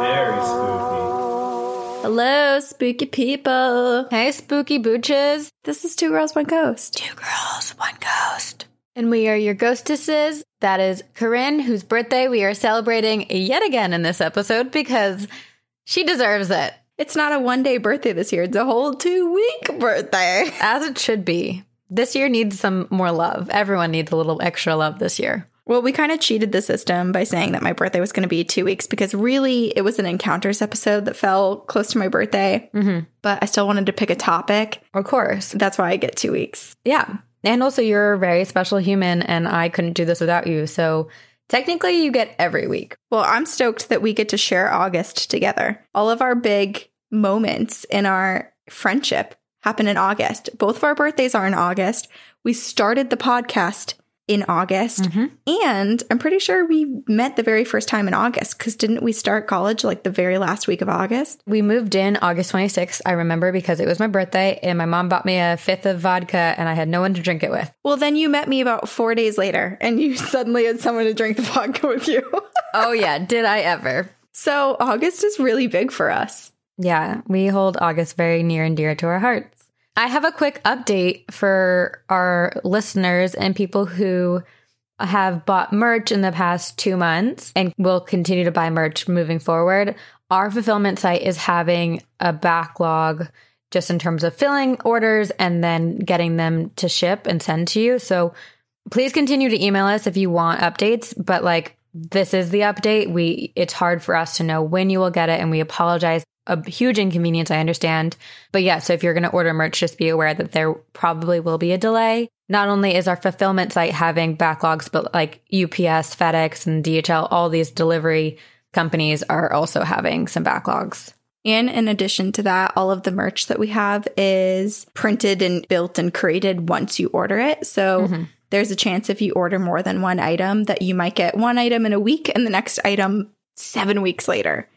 Very spooky. Hello, spooky people. Hey, spooky booches. This is Two Girls, One Ghost. Two girls, one ghost. And we are your ghostesses. That is Corinne, whose birthday we are celebrating yet again in this episode because she deserves it, It's not a one day birthday this year, it's a whole two week birthday. as it should be. This year needs some more love. Everyone needs a little extra love this year. Well, we kind of cheated the system by saying that my birthday was going to be two weeks because really it was an encounters episode that fell close to my birthday. Mm-hmm. But I still wanted to pick a topic. Of course. That's why I get two weeks. Yeah. And also, you're a very special human, and I couldn't do this without you. So technically, you get every week. Well, I'm stoked that we get to share August together. All of our big moments in our friendship happen in August. Both of our birthdays are in August. We started the podcast in August. Mm-hmm. And I'm pretty sure we met the very first time in August because didn't we start college like the very last week of August? We moved in August 26th, I remember, because it was my birthday, and my mom bought me a fifth of vodka, and I had no one to drink it with. Well, then you met me about four days later and you suddenly had someone to drink the vodka with you. Oh, yeah. Did I ever? so August is really big for us. Yeah, we hold August very near and dear to our hearts. I have a quick update for our listeners and people who have bought merch in the past two months and will continue to buy merch moving forward. Our fulfillment site is having a backlog just in terms of filling orders and then getting them to ship and send to you. So please continue to email us if you want updates, but like this is the update. We it's hard for us to know when you will get it and we apologize. A huge inconvenience, I understand. But yeah, so if you're going to order merch, just be aware that there probably will be a delay. Not only is our fulfillment site having backlogs, but like UPS, FedEx, and DHL, all these delivery companies are also having some backlogs. And in addition to that, all of the merch that we have is printed and built and created once you order it. So mm-hmm. there's a chance if you order more than one item that you might get one item in a week and the next item seven weeks later.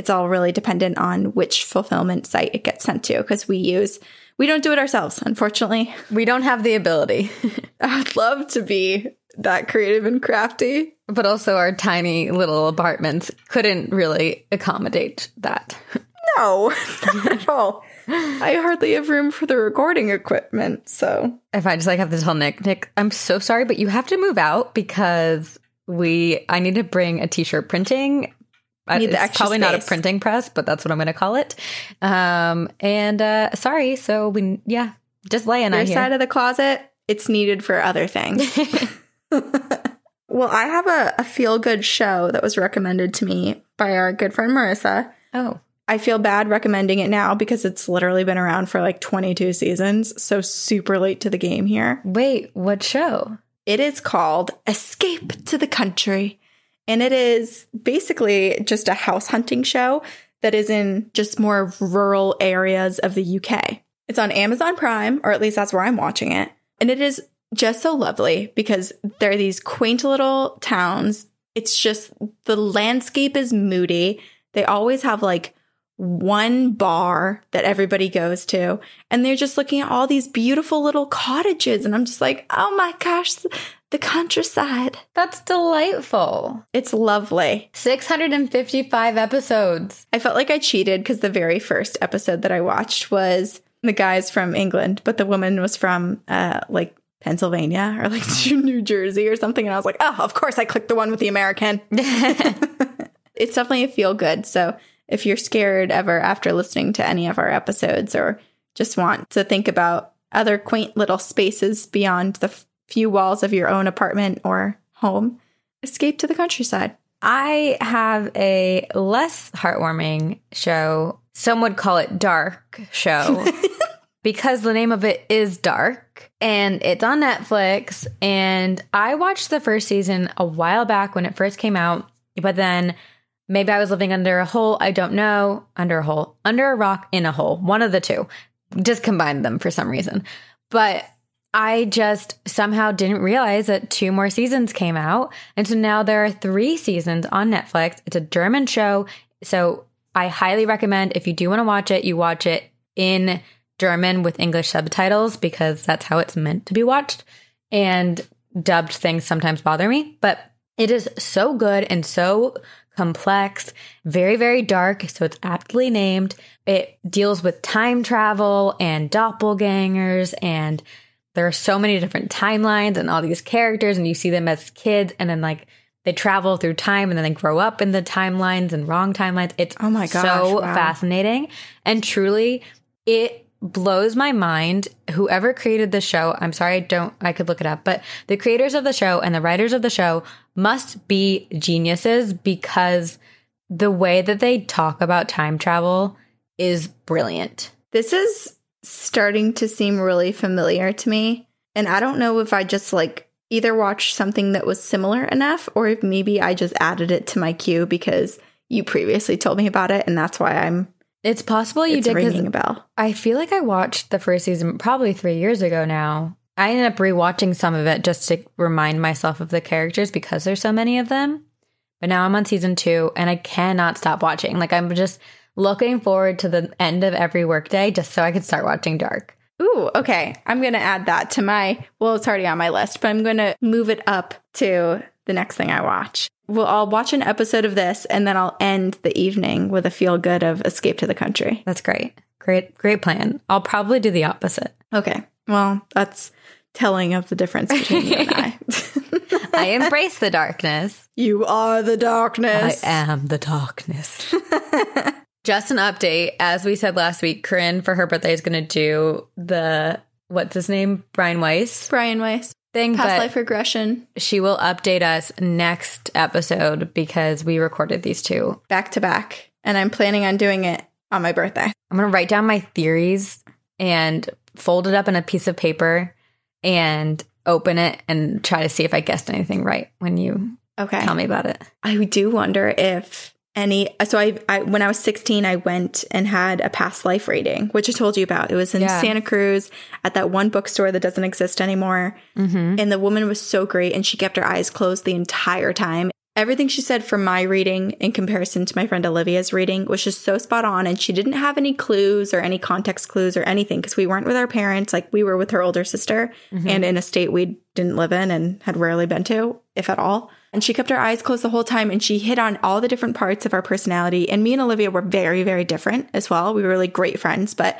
It's all really dependent on which fulfillment site it gets sent to because we use, we don't do it ourselves, unfortunately. We don't have the ability, I'd love to be that creative and crafty. but also our tiny little apartments couldn't really accommodate that. No, not at all. I hardly have room for the recording equipment. So if I just like have to tell Nick, Nick, I'm so sorry, but you have to move out because we I need to bring a t-shirt printing. I- Need the it's extra probably not a printing press, but that's what I'm going to call it. Um, and uh, sorry, so we yeah, just laying your on here. side of the closet, it's needed for other things. well, I have a, a feel good show that was recommended to me by our good friend Marissa. oh, I feel bad recommending it now because it's literally been around for like 22 seasons. So super late to the game here. wait, what show? It is called Escape to the Country. And it is basically just a house hunting show that is in just more rural areas of the UK. It's on Amazon Prime, or at least that's where I'm watching it. And it is just so lovely because there are these quaint little towns. It's just the landscape is moody. They always have like one bar that everybody goes to and they're just looking at all these beautiful little cottages and I'm just like, "Oh my gosh, the countryside. That's delightful. It's lovely." 655 episodes. I felt like I cheated because the very first episode that I watched was the guys from England, but the woman was from uh like Pennsylvania or like New Jersey or something and I was like, "Oh, of course I clicked the one with the American." it's definitely a feel good. So if you're scared ever after listening to any of our episodes or just want to think about other quaint little spaces beyond the few walls of your own apartment or home, escape to the countryside. I have a less heartwarming show. Some would call it dark show because the name of it is dark and it's on Netflix. And I watched the first season a while back when it first came out, but then maybe I was living under a hole. I don't know. Under a hole, under a rock, in a hole, one of the two. Just combined them for some reason. But I just somehow didn't realize that two more seasons came out. And so now there are three seasons on Netflix. It's a German show. So I highly recommend if you do want to watch it, you watch it in German with English subtitles because that's how it's meant to be watched. And dubbed things sometimes bother me, but it is so good and so complex, very, very dark. So it's aptly named. It deals with time travel and doppelgangers and there are so many different timelines and all these characters and you see them as kids and then like they travel through time and then they grow up in the timelines and wrong timelines. It's Oh my gosh, so wow. fascinating. And truly it blows my mind. Whoever created the show, I'm sorry I don't I could look it up, but the creators of the show and the writers of the show must be geniuses because the way that they talk about time travel is brilliant. This is starting to seem really familiar to me. And I don't know if I just like either watched something that was similar enough or if maybe I just added it to my queue because you previously told me about it and that's why I'm It's possible you it's did ringing a bell. I feel like I watched the first season probably three years ago now. I ended up rewatching some of it just to remind myself of the characters because there's so many of them. But now I'm on season two and I cannot stop watching. Like I'm just looking forward to the end of every workday just so I could start watching Dark. Ooh, okay. I'm going to add that to my, well, it's already on my list, but I'm going to move it up to the next thing I watch. Well, I'll watch an episode of this and then I'll end the evening with a feel good of Escape to the Country. That's great. Great, great plan. I'll probably do the opposite. Okay. Well, that's telling of the difference between you and I. I embrace the darkness. you are the darkness. I am the darkness. Just an update. As we said last week, Corinne for her birthday is going to do the, what's his name? Brian Weiss Brian Weiss, thing. past but life regression, she will update us next episode because we recorded these two. back to back. And I'm planning on doing it on my birthday. I'm going to write down my theories and fold it up in a piece of paper and open it and try to see if I guessed anything right when you Okay. tell me about it. I do wonder if any. So I, I, when I was 16, I went and had a past life reading, which I told you about. It was in Yeah. Santa Cruz at that one bookstore that doesn't exist anymore. Mm-hmm. And the woman was so great, and she kept her eyes closed the entire time. Everything she said from my reading in comparison to my friend Olivia's reading was just so spot on. And she didn't have any clues or any context clues or anything because we weren't with our parents. Like we were with her older sister and in a state we didn't live in and had rarely been to, if at all. And she kept her eyes closed the whole time and she hit on all the different parts of our personality. And me and Olivia were very, very different as well. We were really great friends, but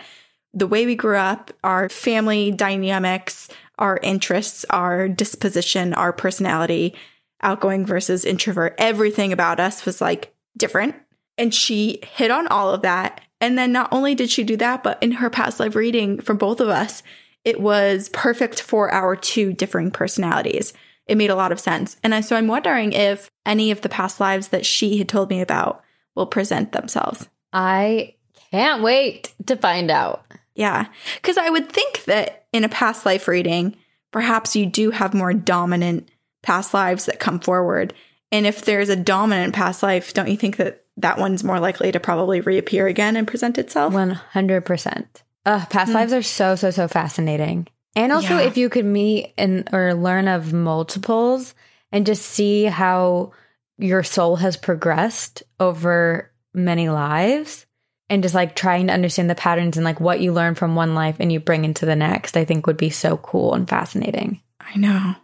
the way we grew up, our family dynamics, our interests, our disposition, our personality, outgoing versus introvert, everything about us was like different. And she hit on all of that. And then not only did she do that, but in her past life reading from both of us, it was perfect for our two differing personalities. It made a lot of sense. And I, so I'm wondering if any of the past lives that she had told me about will present themselves. I can't wait to find out. Yeah. Because I would think that in a past life reading, perhaps you do have more dominant past lives that come forward. And if there's a dominant past life, don't you think that that one's more likely to probably reappear again and present itself? 100%. Uh, past lives are so, so, so fascinating. And also, Yeah. if you could meet and or learn of multiples and just see how your soul has progressed over many lives and just like trying to understand the patterns and like what you learn from one life and you bring into the next, I think would be so cool and fascinating. I know.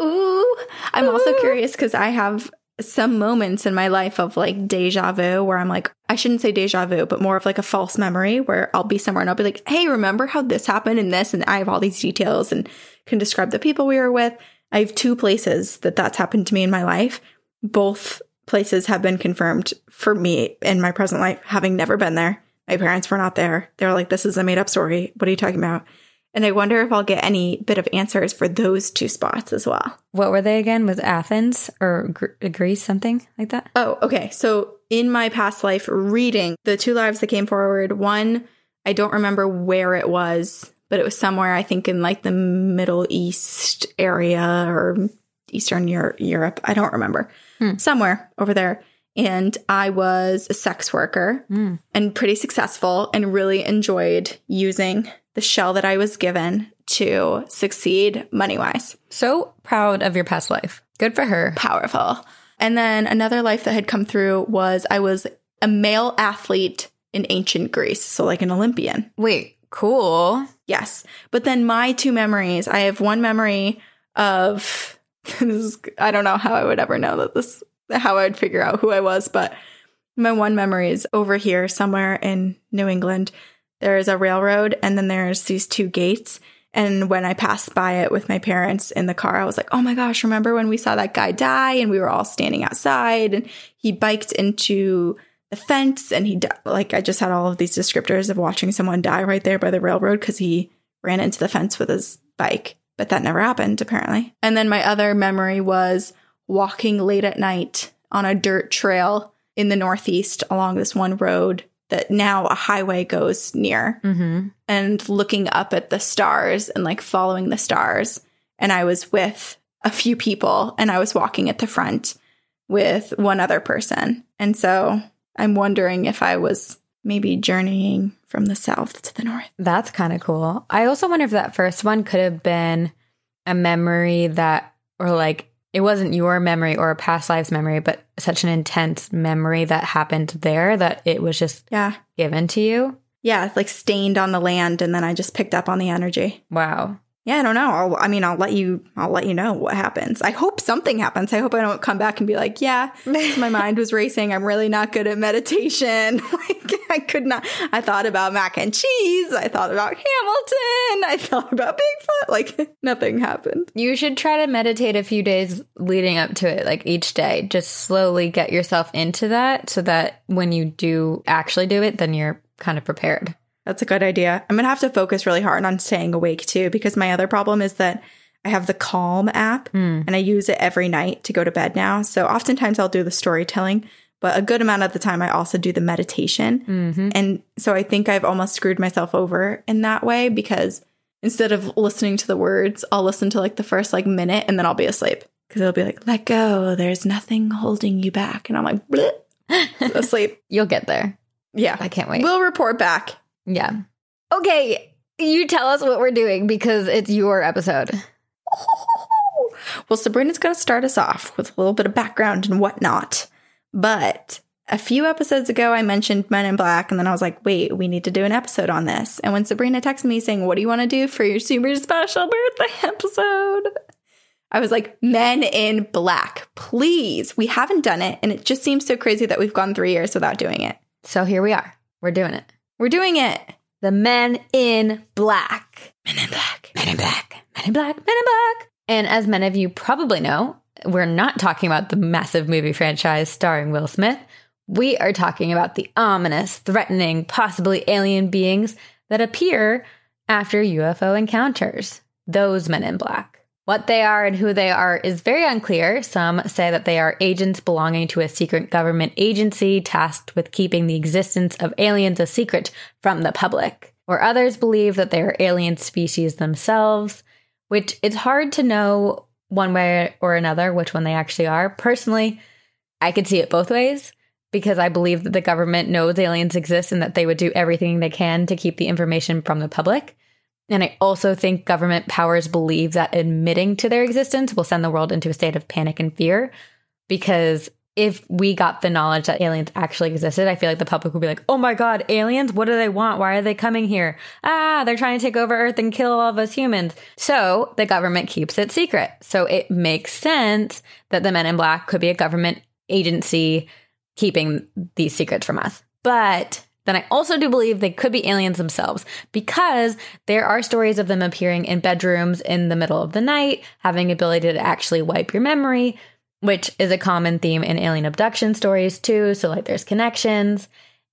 Ooh. I'm also curious because I have some moments in my life of like deja vu where I'm like, I shouldn't say deja vu, but more of like a false memory where I'll be somewhere and I'll be like, hey, remember how this happened and this? And I have all these details and can describe the people we were with. I have two places that that's happened to me in my life. Both places have been confirmed for me in my present life, having never been there. My parents were not there. They were like, this is a made up story. What are you talking about? And I wonder if I'll get any bit of answers for those two spots as well. What were they again? Was Athens or Gr- Greece, something like that? Oh, okay. So in my past life reading, the two lives that came forward, one, I don't remember where it was, but it was somewhere, I think, in like the Middle East area or Eastern Euro- Europe. I don't remember. Hmm. Somewhere over there. And I was a sex worker Mm. and pretty successful and really enjoyed using the shell that I was given to succeed money wise. So proud of your past life. Good for her. Powerful. And then another life that had come through was I was a male athlete in ancient Greece, so like an Olympian. Wait, cool. Yes. But then my two memories, I have one memory of this is, I don't know how I would ever know that this how I would figure out who I was, but my one memory is over here somewhere in New England. There is a railroad and then there's these two gates. And when I passed by it with my parents in the car, I was like, oh my gosh, remember when we saw that guy die and we were all standing outside and he biked into the fence and he, like, I just had all of these descriptors of watching someone die right there by the railroad because he ran into the fence with his bike. But that never happened, apparently. And then my other memory was walking late at night on a dirt trail in the Northeast along this one road that now a highway goes near Mm-hmm. and looking up at the stars and like following the stars. And I was with a few people and I was walking at the front with one other person. And so I'm wondering if I was maybe journeying from the south to the north. That's kind of cool. I also wonder if that first one could have been a memory that, or like, it wasn't your memory or a past lives memory, but such an intense memory that happened there that it was just Yeah. given to you. Yeah. Like stained on the land. And then I just picked up on the energy. Wow. Yeah, I don't know. I'll, I mean, I'll let you. I'll let you know what happens. I hope something happens. I hope I don't come back and be like, "Yeah, my mind was racing. I'm really not good at meditation. like, I could not. I thought about mac and cheese. I thought about Hamilton. I thought about Bigfoot. Like, nothing happened. You should try to meditate a few days leading up to it, like each day. Just slowly get yourself into that so that when you do actually do it, then you're kind of prepared. That's a good idea. I'm gonna have to focus really hard on staying awake too, because my other problem is that I have the Calm app Hmm. and I use it every night to go to bed now. So oftentimes I'll do the storytelling, but a good amount of the time I also do the meditation. Mm-hmm. And so I think I've almost screwed myself over in that way because instead of listening to the words, I'll listen to like the first like minute and then I'll be asleep because it'll be like, let go. There's nothing holding you back. And I'm like, asleep. You'll get there. Yeah. I can't wait. We'll report back. Yeah. Okay. You tell us what we're doing because it's your episode. Well, Sabrina's going to start us off with a little bit of background and whatnot. But a few episodes ago, I mentioned Men in Black, and then I was like, wait, we need to do an episode on this. And when Sabrina texted me saying, What do you want to do for your super special birthday episode? I was like, Men in Black, please. We haven't done it. And it just seems so crazy that we've gone three years without doing it. So here we are. We're doing it. We're doing it. The Men in Black. Men in Black. Men in Black. Men in Black. Men in Black. And as many of you probably know, we're not talking about the massive movie franchise starring Will Smith. We are talking about the ominous, threatening, possibly alien beings that appear after UFO encounters. Those men in black. What they are and who they are is very unclear. Some say that they are agents belonging to a secret government agency tasked with keeping the existence of aliens a secret from the public. Or others believe that they are alien species themselves, which it's hard to know one way or another which one they actually are. Personally, I could see it both ways because I believe that the government knows aliens exist and that they would do everything they can to keep the information from the public. And I also think government powers believe that admitting to their existence will send the world into a state of panic and fear. Because if we got the knowledge that aliens actually existed, I feel like the public would be like, oh my God, aliens? What do they want? Why are they coming here? Ah, they're trying to take over Earth and kill all of us humans. So the government keeps it secret. So it makes sense that the men in black could be a government agency keeping these secrets from us. But then I also do believe they could be aliens themselves because there are stories of them appearing in bedrooms in the middle of the night, having ability to actually wipe your memory, which is a common theme in alien abduction stories too. So like there's connections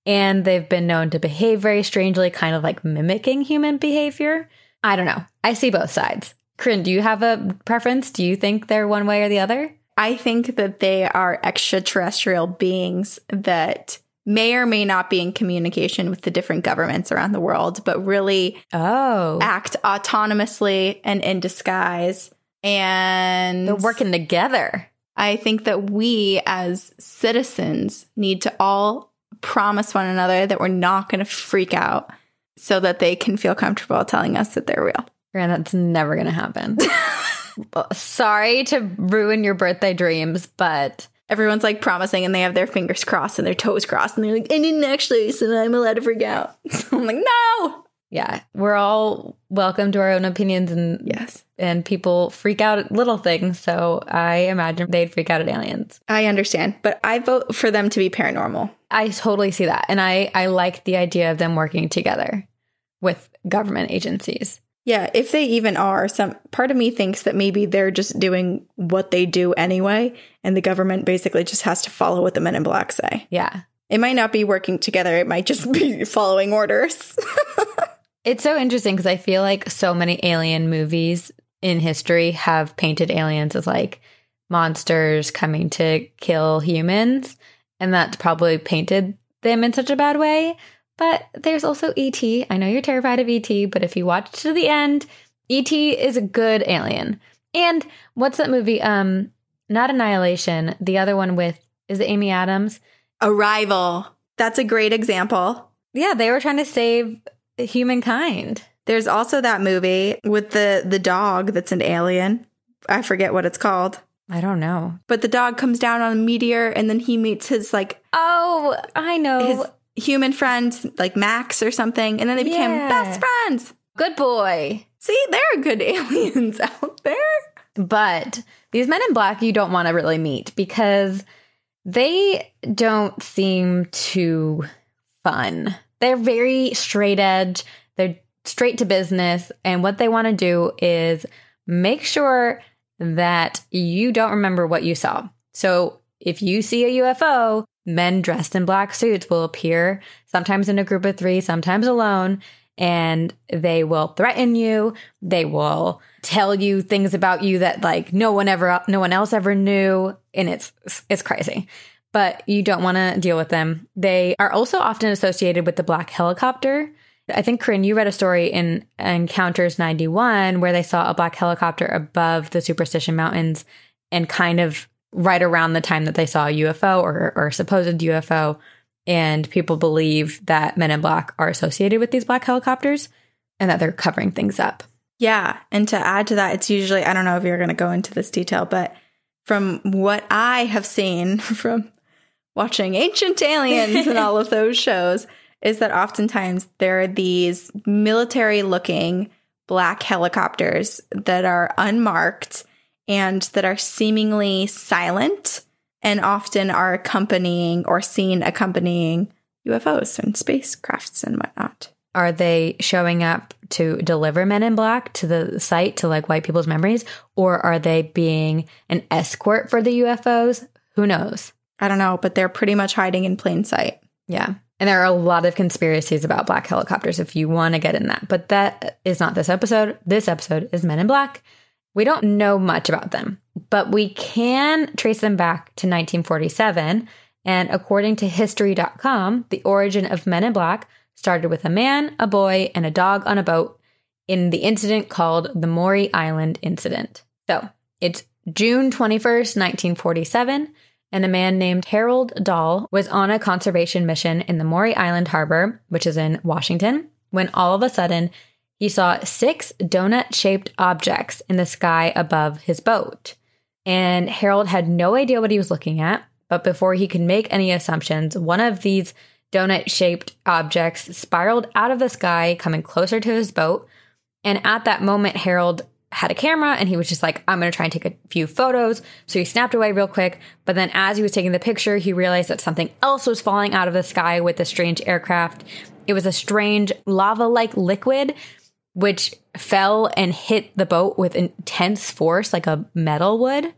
and they've been known to behave very strangely, kind of like mimicking human behavior. I don't know. I see both sides. Corinne, do you have a preference? Do you think they're one way or the other? I think that they are extraterrestrial beings that may or may not be in communication with the different governments around the world, but really Oh. act autonomously and in disguise. And They're working together. I think that we as citizens need to all promise one another that we're not going to freak out so that they can feel comfortable telling us that they're real. And that's never going to happen. Sorry to ruin your birthday dreams, but Everyone's like promising and they have their fingers crossed and their toes crossed and they're like, I didn't actually, so I'm allowed to freak out. So I'm like, no. yeah, we're all welcome to our own opinions and Yes. and people freak out at little things. So I imagine they'd freak out at aliens. I understand, but I vote for them to be paranormal. I totally see that. And I, I like the idea of them working together with government agencies. Yeah, if they even are, some part of me thinks that maybe they're just doing what they do anyway, and the government basically just has to follow what the men in black say. Yeah. It might not be working together, it might just be following orders. It's so interesting because I feel like so many alien movies in history have painted aliens as like monsters coming to kill humans. And that's probably painted them in such a bad way. But there's also E.T. I know you're terrified of E.T., but if you watch to the end, E.T. is a good alien. And what's that movie? Um, not Annihilation. The other one with is it Amy Adams? Arrival. That's a great example. Yeah, they were trying to save humankind. There's also that movie with the the dog that's an alien. I forget what it's called. I don't know. But the dog comes down on a meteor and then he meets his like Oh, I know. his human friend like Max or something and then they became Yeah. best friends. Good boy. See, there are good aliens out there. But these men in black you don't want to really meet because they don't seem too fun. They're very straight edge, they're straight to business. And what they want to do is make sure that you don't remember what you saw. So if you see a UFO, men dressed in black suits will appear, sometimes in a group of three, sometimes alone, and they will threaten you. They will tell you things about you that like no one ever, no one else ever knew, and it's it's crazy. But you don't want to deal with them. They are also often associated with the black helicopter. I think Corinne, you read a story in Encounters 91 where they saw a black helicopter above the Superstition Mountains and kind of right around the time that they saw a UFO or, or supposed UFO. And people believe that men in black are associated with these black helicopters and that they're covering things up. Yeah. And to add to that, it's usually, I don't know if you're going to go into this detail, but from what I have seen from watching Ancient Aliens and all of those shows, is that oftentimes there are these military looking black helicopters that are unmarked and that are seemingly silent and often are accompanying or seen accompanying UFOs and spacecrafts and whatnot. Are they showing up to deliver men in black to the site to like white people's memories? Or are they being an escort for the UFOs? Who knows? I don't know, but they're pretty much hiding in plain sight. Yeah. And there are a lot of conspiracies about black helicopters if you want to get in that. But that is not this episode. This episode is Men in Black. We don't know much about them, but we can trace them back to 1947. And according to History.com, the origin of Men in Black started with a man, a boy, and a dog on a boat in the incident called the Maury Island Incident. So it's June 21st, 1947 and a man named Harold Dahl was on a conservation mission in the Maury Island Harbor, which is in Washington, when all of a sudden he saw six donut shaped objects in the sky above his boat. And Harold had no idea what he was looking at, but before he could make any assumptions, one of these donut shaped objects spiraled out of the sky, coming closer to his boat. And at that moment, Harold had a camera and he was just like, I'm going to try and take a few photos. So he snapped away real quick. But then as he was taking the picture, he realized that something else was falling out of the sky with the strange aircraft. It was a strange lava like liquid, which fell and hit the boat with intense force, like a metal would.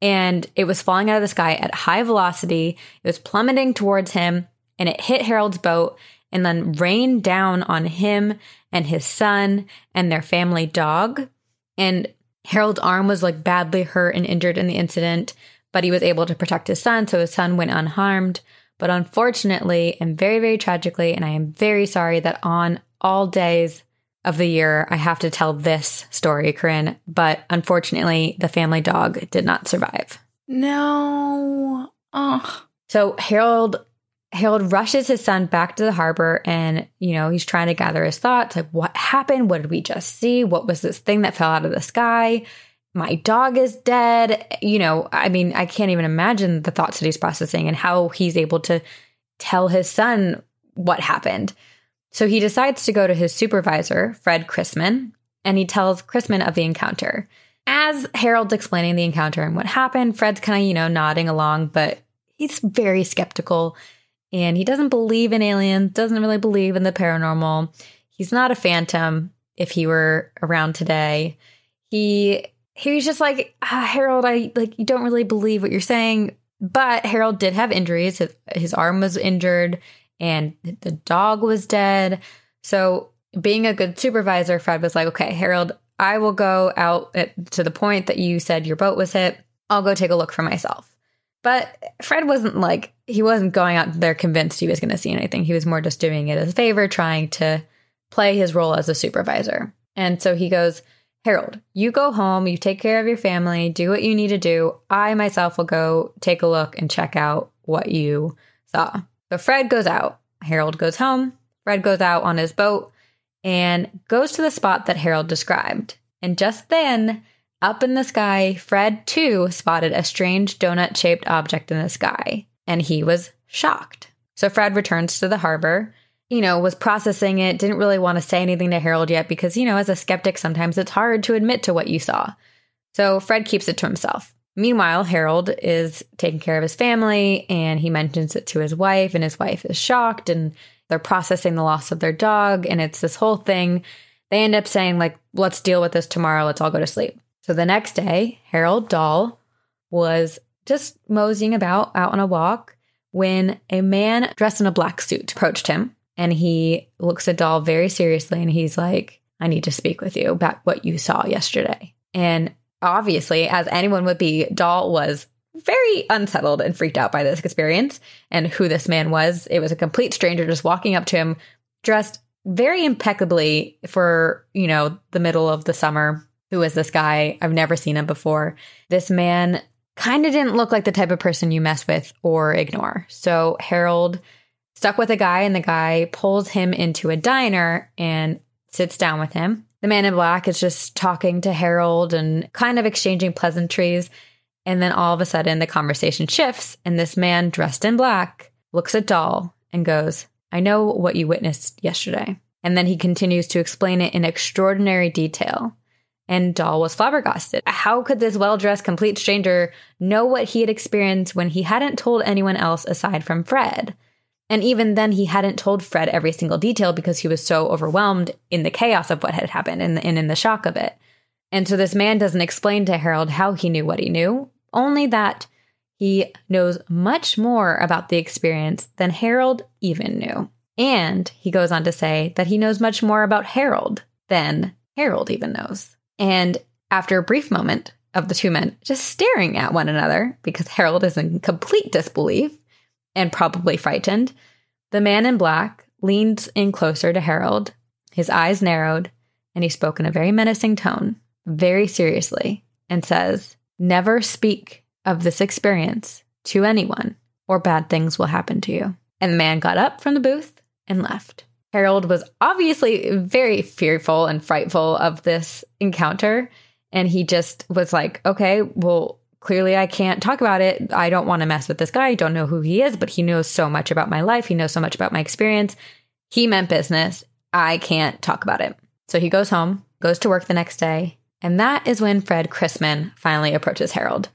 And it was falling out of the sky at high velocity. It was plummeting towards him and it hit Harold's boat and then rained down on him and his son and their family dog. And Harold's arm was like badly hurt and injured in the incident, but he was able to protect his son, so his son went unharmed. But unfortunately, and very, very tragically, and I am very sorry that on all days of the year, I have to tell this story, Corinne, but unfortunately, the family dog did not survive. No. Oh. So Harold Harold rushes his son back to the harbor and, you know, he's trying to gather his thoughts. Like, what happened? What did we just see? What was this thing that fell out of the sky? My dog is dead. You know, I mean, I can't even imagine the thoughts that he's processing and how he's able to tell his son what happened. So he decides to go to his supervisor, Fred Chrisman, and he tells Chrisman of the encounter. As Harold's explaining the encounter and what happened, Fred's kind of, you know, nodding along, but he's very skeptical and he doesn't believe in aliens, doesn't really believe in the paranormal. He's not a phantom if he were around today. He he was just like, ah, Harold, I like you don't really believe what you're saying. But Harold did have injuries. His, his arm was injured and the dog was dead. So being a good supervisor, Fred was like, okay, Harold, I will go out at, to the point that you said your boat was hit. I'll go take a look for myself. But Fred wasn't like, he wasn't going out there convinced he was going to see anything. He was more just doing it as a favor, trying to play his role as a supervisor. And so he goes, Harold, you go home, you take care of your family, do what you need to do. I myself will go take a look and check out what you saw. So Fred goes out. Harold goes home. Fred goes out on his boat and goes to the spot that Harold described. And just then, up in the sky, Fred too spotted a strange donut shaped object in the sky, and he was shocked. So Fred returns to the harbor, you know, was processing it, didn't really want to say anything to Harold yet because, you know, as a skeptic, sometimes it's hard to admit to what you saw. So Fred keeps it to himself. Meanwhile, Harold is taking care of his family and he mentions it to his wife, and his wife is shocked and they're processing the loss of their dog. And it's this whole thing. They end up saying, like, let's deal with this tomorrow. Let's all go to sleep. So the next day, Harold Dahl was just moseying about out on a walk when a man dressed in a black suit approached him and he looks at Dahl very seriously and he's like, I need to speak with you about what you saw yesterday. And obviously, as anyone would be, Dahl was very unsettled and freaked out by this experience and who this man was. It was a complete stranger just walking up to him, dressed very impeccably for, you know, the middle of the summer. Who is this guy? I've never seen him before. This man kind of didn't look like the type of person you mess with or ignore. So Harold stuck with a guy, and the guy pulls him into a diner and sits down with him. The man in black is just talking to Harold and kind of exchanging pleasantries. And then all of a sudden, the conversation shifts, and this man dressed in black looks at Dahl and goes, I know what you witnessed yesterday. And then he continues to explain it in extraordinary detail and Dahl was flabbergasted. How could this well dressed, complete stranger know what he had experienced when he hadn't told anyone else aside from Fred? And even then, he hadn't told Fred every single detail because he was so overwhelmed in the chaos of what had happened and, in the shock of it. And so this man doesn't explain to Harold how he knew what he knew, only that he knows much more about the experience than Harold even knew. And he goes on to say that he knows much more about Harold than Harold even knows. And after a brief moment of the two men just staring at one another because Harold is in complete disbelief and probably frightened, the man in black leans in closer to Harold. His eyes narrowed, and he spoke in a very menacing tone, very seriously, and says, Never speak of this experience to anyone, or bad things will happen to you. And the man got up from the booth and left. Harold was obviously very fearful and frightful of this encounter. And he just was like, okay, well, clearly I can't talk about it. I don't want to mess with this guy. I don't know who he is, but he knows so much about my life. He knows so much about my experience. He meant business. I can't talk about it. So he goes home, goes to work the next day. And that is when Fred Chrisman finally approaches Harold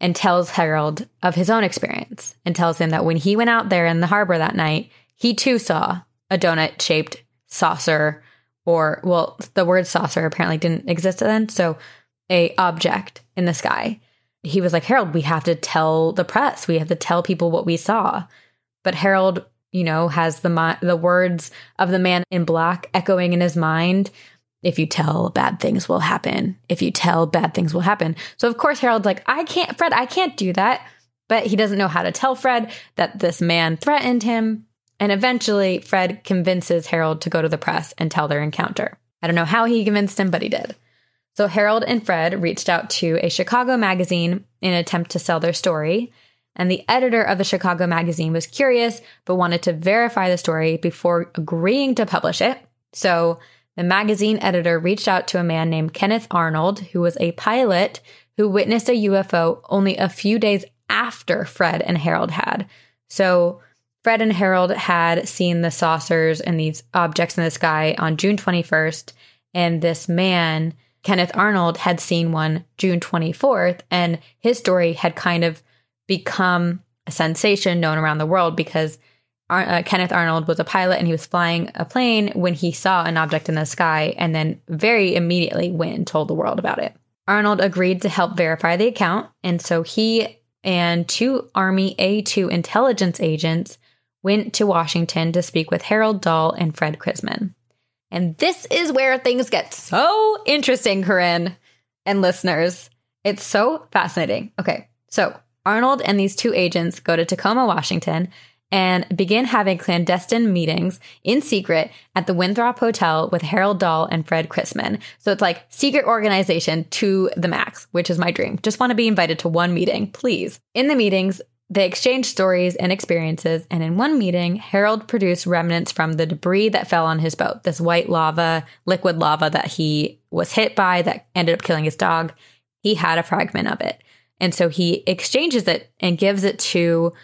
and tells Harold of his own experience and tells him that when he went out there in the harbor that night, he too saw a donut shaped saucer or well the word saucer apparently didn't exist then so a object in the sky he was like harold we have to tell the press. We have to tell people what we saw. But harold you know has the the words of the man in black echoing in his mind if you tell bad things will happen. If you tell bad things will happen. So of course harold's like i can't fred i can't do that. But he doesn't know how to tell fred that this man threatened him. And eventually, Fred convinces Harold to go to the press and tell their encounter. I don't know how he convinced him, but he did. So Harold and Fred reached out to a Chicago magazine in an attempt to sell their story. and the editor of the Chicago magazine was curious but wanted to verify the story before agreeing to publish it. So the magazine editor reached out to a man named Kenneth Arnold, who was a pilot who witnessed a UFO only a few days after Fred and Harold had. So Fred and Harold had seen the saucers and these objects in the sky on June 21st, and this man, Kenneth Arnold, had seen one June 24th, and his story had kind of become a sensation known around the world because uh, Kenneth Arnold was a pilot and he was flying a plane when he saw an object in the sky and then very immediately went and told the world about it. Arnold agreed to help verify the account, and so he and two Army A2 intelligence agents went to Washington to speak with Harold Dahl and Fred Chrisman. And this is where things get so interesting, Corinne and listeners. It's so fascinating. Okay, so Arnold and these two agents go to Tacoma, Washington, and begin having clandestine meetings in secret at the Winthrop Hotel with Harold Dahl and Fred Chrisman. So it's like secret organization to the max, which is my dream. Just want to be invited to one meeting, please. In the meetings, they exchanged stories and experiences, and in one meeting, Harold produced remnants from the debris that fell on his boat, this white lava, liquid lava that he was hit by that ended up killing his dog. He had a fragment of it. And so he exchanges it and gives it to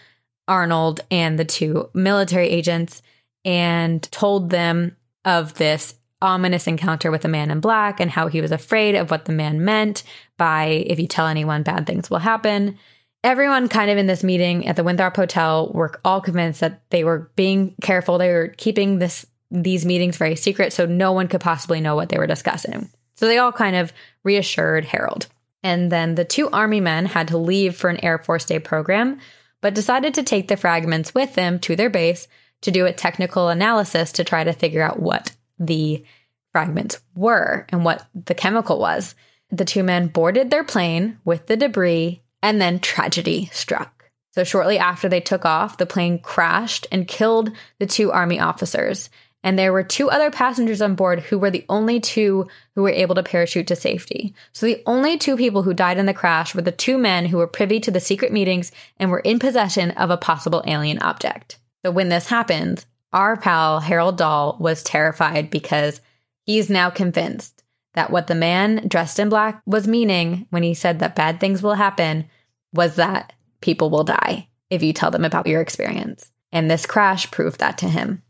Arnold and the two military agents and told them of this ominous encounter with the man in black and how he was afraid of what the man meant by if you tell anyone bad things will happen. Everyone kind of in this meeting at the Winthrop Hotel were all convinced that they were being careful. They were keeping this these meetings very secret so no one could possibly know what they were discussing. So they all kind of reassured Harold. And then the two army men had to leave for an Air Force Day program but decided to take the fragments with them to their base to do a technical analysis to try to figure out what the fragments were and what the chemical was. The two men boarded their plane with the debris, and then tragedy struck. So, shortly after they took off, the plane crashed and killed the two Army officers. And there were two other passengers on board who were the only two who were able to parachute to safety. So the only two people who died in the crash were the two men who were privy to the secret meetings and were in possession of a possible alien object. So when this happens, our pal Harold Dahl was terrified because he's now convinced that what the man dressed in black was meaning when he said that bad things will happen was that people will die if you tell them about your experience. And this crash proved that to him.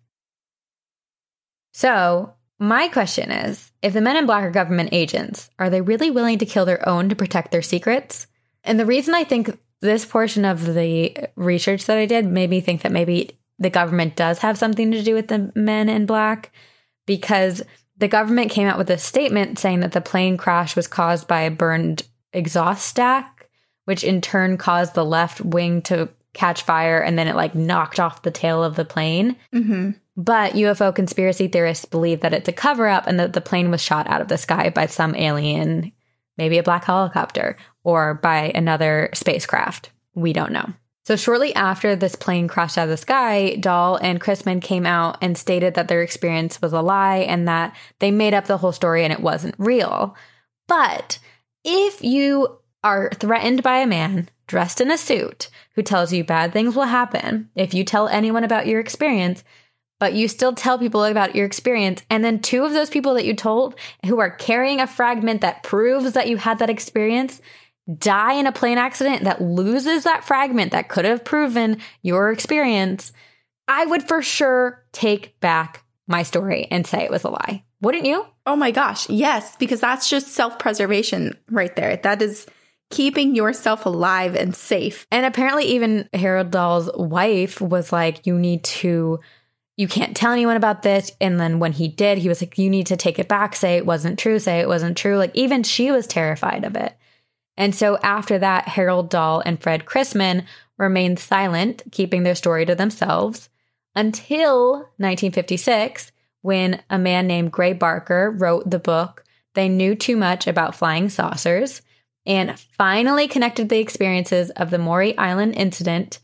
So, my question is if the men in black are government agents, are they really willing to kill their own to protect their secrets? And the reason I think this portion of the research that I did made me think that maybe the government does have something to do with the men in black because the government came out with a statement saying that the plane crash was caused by a burned exhaust stack, which in turn caused the left wing to catch fire and then it like knocked off the tail of the plane. Mm-hmm. But UFO conspiracy theorists believe that it's a cover up and that the plane was shot out of the sky by some alien, maybe a black helicopter, or by another spacecraft. We don't know. So, shortly after this plane crashed out of the sky, Dahl and Chrisman came out and stated that their experience was a lie and that they made up the whole story and it wasn't real. But if you are threatened by a man dressed in a suit who tells you bad things will happen if you tell anyone about your experience, but you still tell people about your experience. And then two of those people that you told who are carrying a fragment that proves that you had that experience die in a plane accident that loses that fragment that could have proven your experience. I would for sure take back my story and say it was a lie. Wouldn't you? Oh my gosh. Yes, because that's just self preservation right there. That is keeping yourself alive and safe. And apparently, even Harold Dahl's wife was like, you need to you can't tell anyone about this. And then when he did, he was like, you need to take it back, say it wasn't true, say it wasn't true. Like even she was terrified of it. And so after that, Harold Dahl and Fred Chrisman remained silent, keeping their story to themselves until 1956, when a man named Gray Barker wrote the book, They Knew Too Much About Flying Saucers, and finally connected the experiences of the Maury Island incident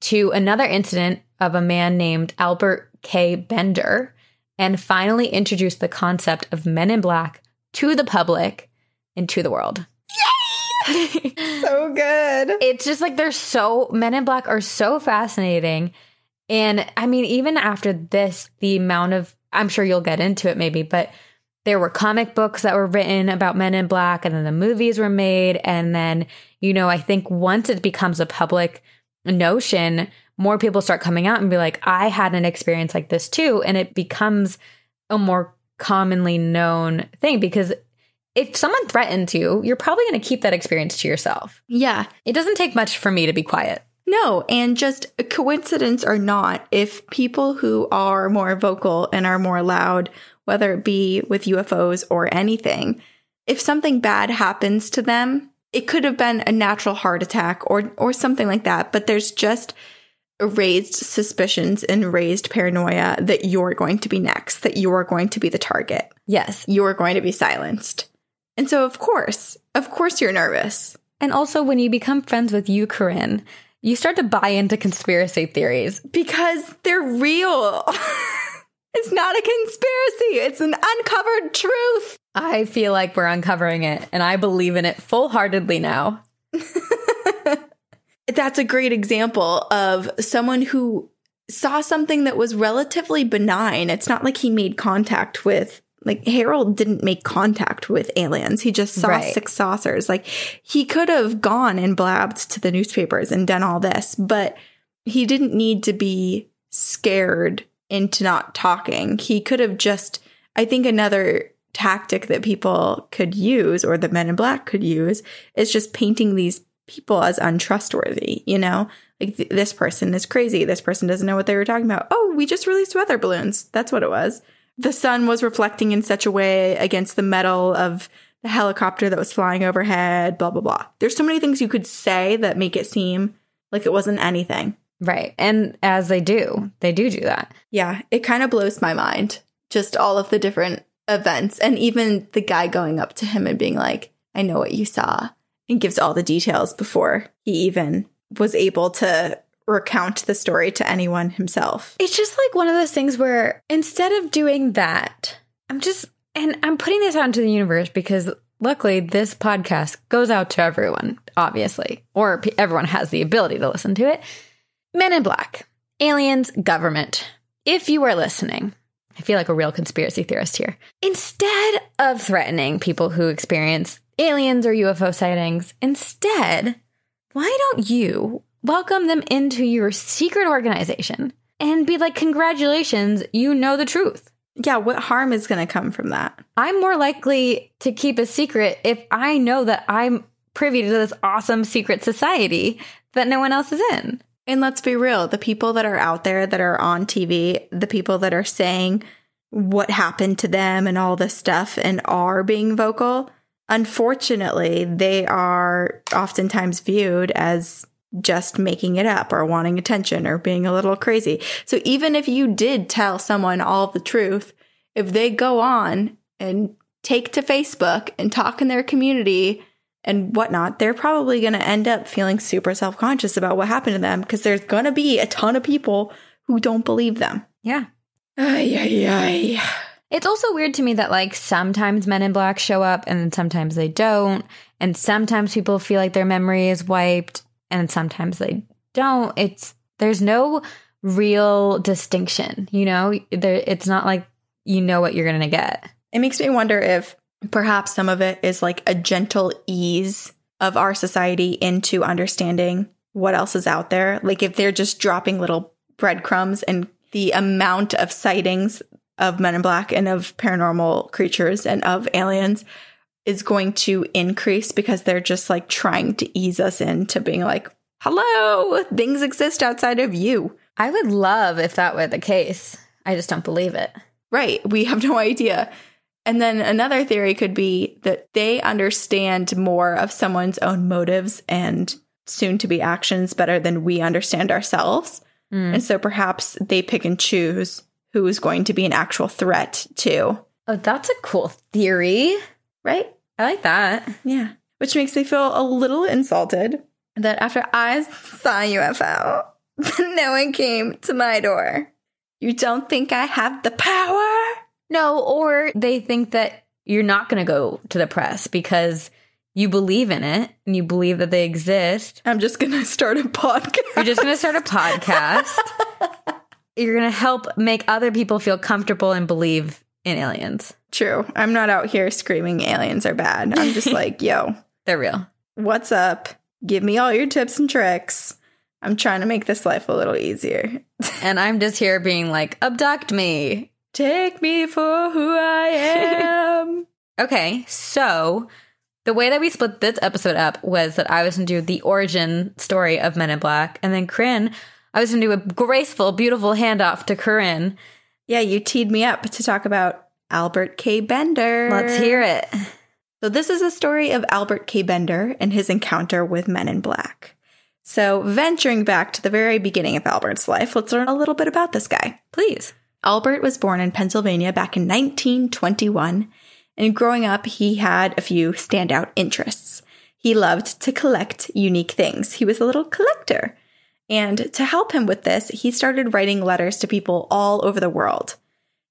to another incident of a man named Albert K. Bender, and finally introduced the concept of men in black to the public and to the world. So good. it's just like they're so Men in Black are so fascinating. And I mean, even after this, the amount of I'm sure you'll get into it maybe, but there were comic books that were written about Men in Black, and then the movies were made. And then, you know, I think once it becomes a public notion, more people start coming out and be like, I had an experience like this too. And it becomes a more commonly known thing because if someone threatens you, you're probably going to keep that experience to yourself. Yeah. It doesn't take much for me to be quiet. No, and just a coincidence or not, if people who are more vocal and are more loud, whether it be with UFOs or anything, if something bad happens to them, it could have been a natural heart attack or or something like that, but there's just raised suspicions and raised paranoia that you're going to be next, that you're going to be the target. Yes. You're going to be silenced. And so of course, of course you're nervous. And also, when you become friends with you, Corinne, you start to buy into conspiracy theories. because they're real. it's not a conspiracy, it's an uncovered truth. I feel like we're uncovering it, and I believe in it full heartedly now. That's a great example of someone who saw something that was relatively benign. It's not like he made contact with like Harold didn't make contact with aliens. He just saw Right. six saucers. Like he could have gone and blabbed to the newspapers and done all this, but he didn't need to be scared into not talking. He could have just I think another tactic that people could use or that men in black could use is just painting these people as untrustworthy, you know? Like th- this person is crazy. This person doesn't know what they were talking about. Oh, we just released weather balloons. That's what it was. The sun was reflecting in such a way against the metal of the helicopter that was flying overhead, blah, blah, blah. There's so many things you could say that make it seem like it wasn't anything. Right. And as they do, they do do that. Yeah, it kind of blows my mind. Just all of the different events. And even the guy going up to him and being like, I know what you saw, and gives all the details before he even was able to recount the story to anyone himself. It's just like one of those things where instead of doing that, I'm just, and I'm putting this out into the universe because luckily this podcast goes out to everyone, obviously, or everyone has the ability to listen to it. Men in Black, aliens, government. If you are listening, I feel like a real conspiracy theorist here. Instead of threatening people who experience aliens or UFO sightings, instead, why don't you welcome them into your secret organization and be like, congratulations, you know the truth? Yeah, what harm is going to come from that? I'm more likely to keep a secret if I know that I'm privy to this awesome secret society that no one else is in. And let's be real the people that are out there that are on TV, the people that are saying what happened to them and all this stuff and are being vocal, unfortunately, they are oftentimes viewed as just making it up or wanting attention or being a little crazy. So even if you did tell someone all the truth, if they go on and take to Facebook and talk in their community and whatnot, they're probably going to end up feeling super self conscious about what happened to them because there's going to be a ton of people who don't believe them. Yeah. Ay, ay, ay. It's also weird to me that like sometimes men in black show up and then sometimes they don't. And sometimes people feel like their memory is wiped and sometimes they don't. It's there's no real distinction, you know? There it's not like you know what you're going to get. It makes me wonder if perhaps some of it is like a gentle ease of our society into understanding what else is out there. Like if they're just dropping little breadcrumbs and the amount of sightings of men in black and of paranormal creatures and of aliens is going to increase because they're just like trying to ease us into being like, hello, things exist outside of you. I would love if that were the case. I just don't believe it. Right. We have no idea. And then another theory could be that they understand more of someone's own motives and soon to be actions better than we understand ourselves. Mm. And so perhaps they pick and choose who is going to be an actual threat to. Oh, that's a cool theory. Right? I like that. Yeah. Which makes me feel a little insulted that after I saw UFO, no one came to my door. You don't think I have the power? No, or they think that you're not going to go to the press because you believe in it and you believe that they exist, I'm just going to start a podcast. you're just going to start a podcast. You're going to help make other people feel comfortable and believe in aliens. True. I'm not out here screaming aliens are bad. I'm just like, yo, They're real. what's up? Give me all your tips and tricks. I'm trying to make this life a little easier. And I'm just here being like, abduct me. Take me for who I am. Okay, so the way that we split this episode up was that I was going to do the origin story of Men in Black, and then Corinne, I was going to do a graceful, beautiful handoff to Corinne. Yeah, you teed me up to talk about Albert K. Bender. Let's hear it. So, this is a story of Albert K. Bender and his encounter with Men in Black. So, venturing back to the very beginning of Albert's life, let's learn a little bit about this guy. Please. Albert was born in Pennsylvania back in 1921, and growing up, he had a few standout interests. He loved to collect unique things. He was a little collector. And to help him with this, he started writing letters to people all over the world.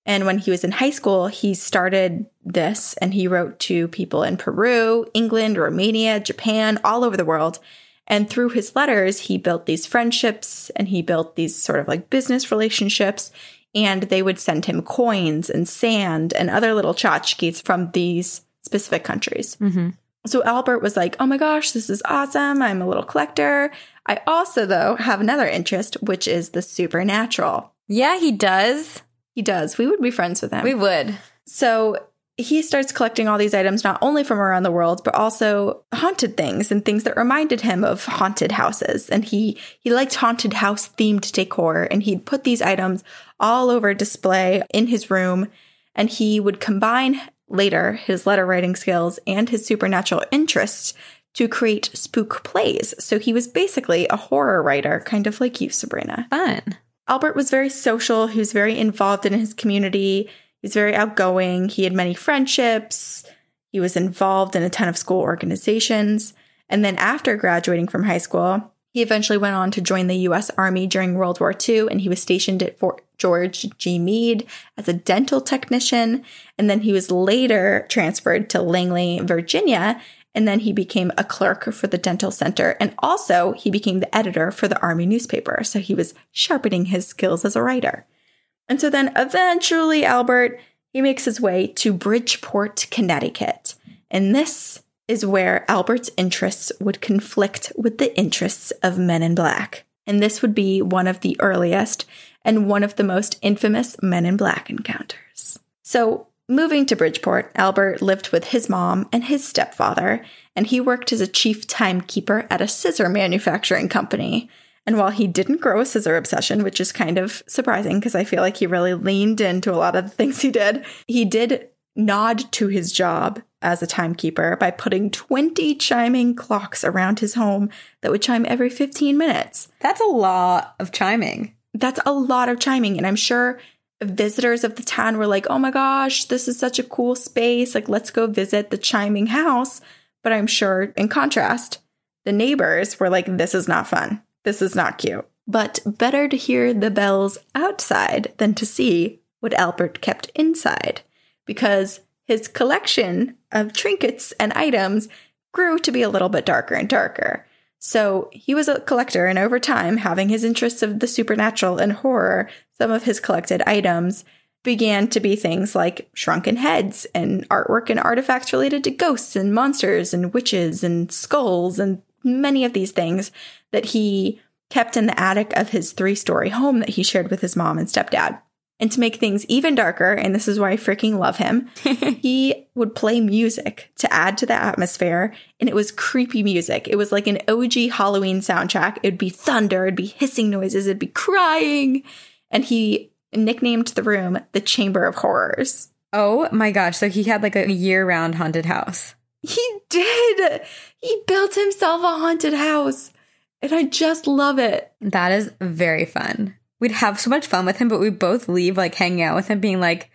And when he was in high school, he started this and he wrote to people in Peru, England, Romania, Japan, all over the world. And through his letters, he built these friendships and he built these sort of like business relationships. And they would send him coins and sand and other little tchotchkes from these specific countries. Mm-hmm. So Albert was like, oh my gosh, this is awesome. I'm a little collector. I also, though, have another interest, which is the supernatural. Yeah, he does. He does. We would be friends with him. We would. So he starts collecting all these items, not only from around the world, but also haunted things and things that reminded him of haunted houses. And he he liked haunted house themed decor, and he'd put these items all over display in his room. And he would combine later his letter writing skills and his supernatural interests to create spook plays. So he was basically a horror writer, kind of like you, Sabrina. Fun. Albert was very social. He was very involved in his community. He was very outgoing. He had many friendships. He was involved in a ton of school organizations. And then after graduating from high school, he eventually went on to join the US Army during World War II and he was stationed at Fort George G. Meade as a dental technician. And then he was later transferred to Langley, Virginia. And then he became a clerk for the dental center. And also, he became the editor for the Army newspaper. So he was sharpening his skills as a writer. And so then eventually, Albert, he makes his way to Bridgeport, Connecticut. And this is where Albert's interests would conflict with the interests of Men in Black. And this would be one of the earliest and one of the most infamous Men in Black encounters. So, moving to Bridgeport, Albert lived with his mom and his stepfather, and he worked as a chief timekeeper at a scissor manufacturing company. And while he didn't grow a scissor obsession, which is kind of surprising because I feel like he really leaned into a lot of the things he did, he did nod to his job as a timekeeper by putting 20 chiming clocks around his home that would chime every 15 minutes. That's a lot of chiming. That's a lot of chiming. And I'm sure visitors of the town were like, oh my gosh, this is such a cool space. Like, let's go visit the chiming house. But I'm sure, in contrast, the neighbors were like, this is not fun. This is not cute. But better to hear the bells outside than to see what Albert kept inside, because his collection of trinkets and items grew to be a little bit darker and darker. So he was a collector, and over time, having his interests of the supernatural and horror, some of his collected items began to be things like shrunken heads and artwork and artifacts related to ghosts and monsters and witches and skulls and many of these things that he kept in the attic of his three story home that he shared with his mom and stepdad. And to make things even darker, and this is why I freaking love him, he would play music to add to the atmosphere. And it was creepy music. It was like an OG Halloween soundtrack. It'd be thunder, it'd be hissing noises, it'd be crying. And he nicknamed the room the Chamber of Horrors. Oh my gosh. So he had like a year round haunted house. He did. He built himself a haunted house. And I just love it. That is very fun. We'd have so much fun with him, but we both leave like hanging out with him being like,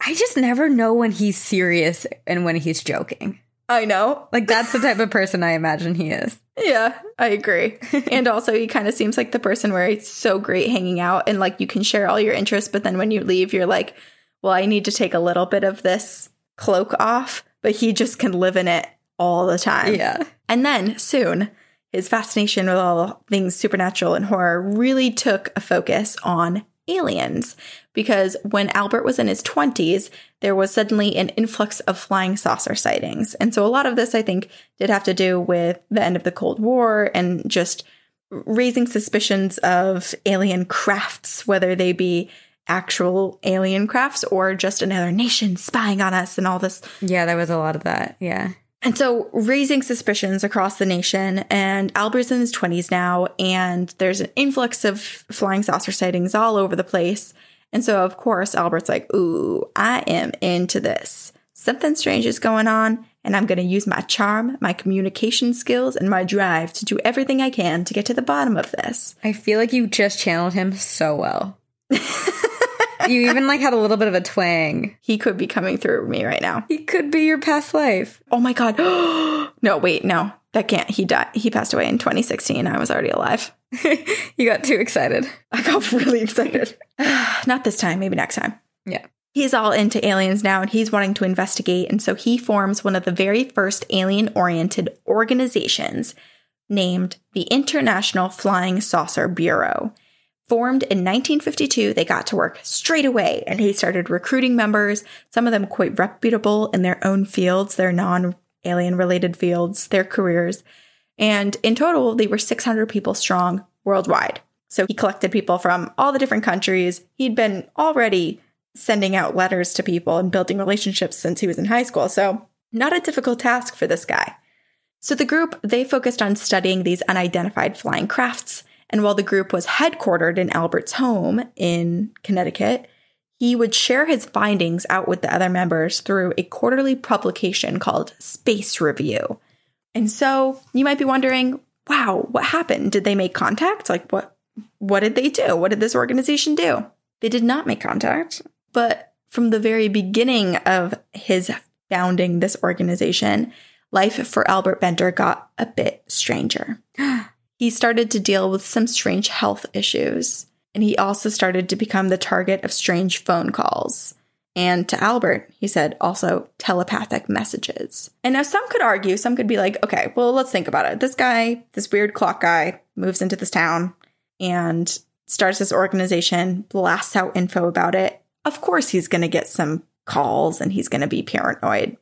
I just never know when he's serious and when he's joking. I know. Like that's the type of person I imagine he is. Yeah, I agree. and also, he kind of seems like the person where it's so great hanging out and like you can share all your interests, but then when you leave, you're like, well, I need to take a little bit of this cloak off, but he just can live in it all the time. Yeah. And then soon, his fascination with all things supernatural and horror really took a focus on aliens. Because when Albert was in his 20s, there was suddenly an influx of flying saucer sightings. And so a lot of this, I think, did have to do with the end of the Cold War and just raising suspicions of alien crafts, whether they be actual alien crafts or just another nation spying on us and all this Yeah, there was a lot of that. Yeah. And so raising suspicions across the nation, and Albert's in his 20s now, and there's an influx of flying saucer sightings all over the place. And so, of course, Albert's like, Ooh, I am into this. Something strange is going on, and I'm going to use my charm, my communication skills, and my drive to do everything I can to get to the bottom of this. I feel like you just channeled him so well. you even like had a little bit of a twang. He could be coming through me right now. He could be your past life. Oh my God. no, wait, no, that can't. He died. He passed away in 2016. I was already alive. you got too excited. I got really excited. Not this time, maybe next time. Yeah. He's all into aliens now and he's wanting to investigate. And so he forms one of the very first alien oriented organizations named the International Flying Saucer Bureau. Formed in 1952, they got to work straight away and he started recruiting members, some of them quite reputable in their own fields, their non alien related fields, their careers. And in total, they were 600 people strong worldwide. So he collected people from all the different countries. He'd been already sending out letters to people and building relationships since he was in high school. So, not a difficult task for this guy. So, the group, they focused on studying these unidentified flying crafts. And while the group was headquartered in Albert's home in Connecticut, he would share his findings out with the other members through a quarterly publication called Space Review. And so you might be wondering, wow, what happened? Did they make contact? Like what what did they do? What did this organization do? They did not make contact, but from the very beginning of his founding this organization, life for Albert Bender got a bit stranger. he started to deal with some strange health issues, and he also started to become the target of strange phone calls. And to Albert, he said also telepathic messages. And now some could argue, some could be like, okay, well, let's think about it. This guy, this weird clock guy, moves into this town and starts this organization, blasts out info about it. Of course, he's going to get some calls and he's going to be paranoid.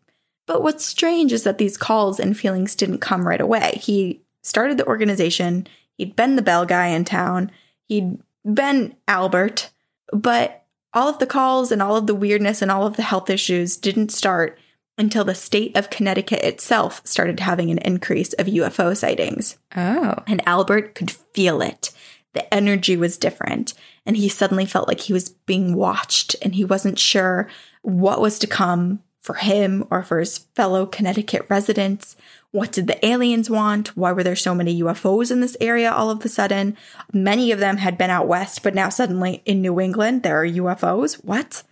But what's strange is that these calls and feelings didn't come right away. He started the organization, he'd been the bell guy in town, he'd been Albert, but all of the calls and all of the weirdness and all of the health issues didn't start until the state of Connecticut itself started having an increase of UFO sightings. Oh. And Albert could feel it. The energy was different. And he suddenly felt like he was being watched and he wasn't sure what was to come for him or for his fellow Connecticut residents. What did the aliens want? Why were there so many UFOs in this area all of a sudden? Many of them had been out west, but now suddenly in New England, there are UFOs. What?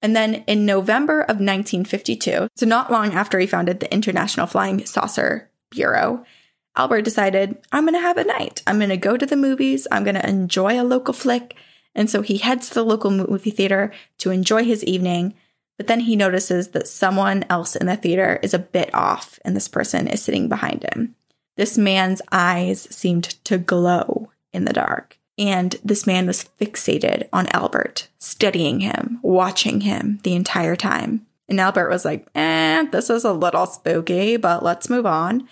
And then in November of 1952, so not long after he founded the International Flying Saucer Bureau, Albert decided, I'm going to have a night. I'm going to go to the movies. I'm going to enjoy a local flick. And so he heads to the local movie theater to enjoy his evening. But then he notices that someone else in the theater is a bit off, and this person is sitting behind him. This man's eyes seemed to glow in the dark. And this man was fixated on Albert, studying him, watching him the entire time. And Albert was like, eh, this is a little spooky, but let's move on.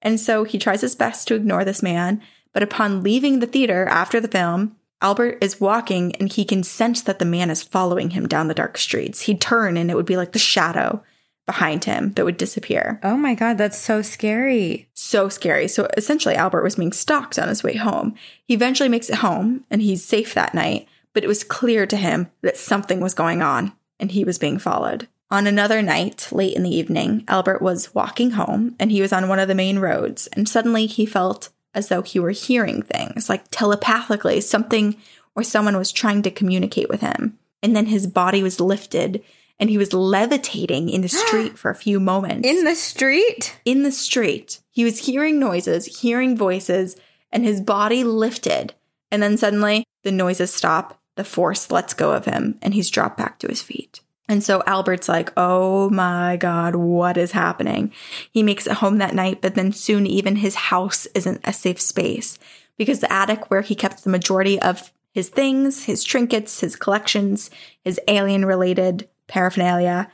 And so he tries his best to ignore this man. But upon leaving the theater after the film, Albert is walking and he can sense that the man is following him down the dark streets. He'd turn and it would be like the shadow behind him that would disappear. Oh my God, that's so scary. So scary. So essentially, Albert was being stalked on his way home. He eventually makes it home and he's safe that night, but it was clear to him that something was going on and he was being followed. On another night, late in the evening, Albert was walking home and he was on one of the main roads, and suddenly he felt as though he were hearing things, like telepathically, something or someone was trying to communicate with him. And then his body was lifted and he was levitating in the street for a few moments. In the street? in the street. He was hearing noises, hearing voices, and his body lifted. And then suddenly the noises stop, the force lets go of him, and he's dropped back to his feet. And so Albert's like, oh my God, what is happening? He makes it home that night, but then soon even his house isn't a safe space because the attic where he kept the majority of his things, his trinkets, his collections, his alien related paraphernalia,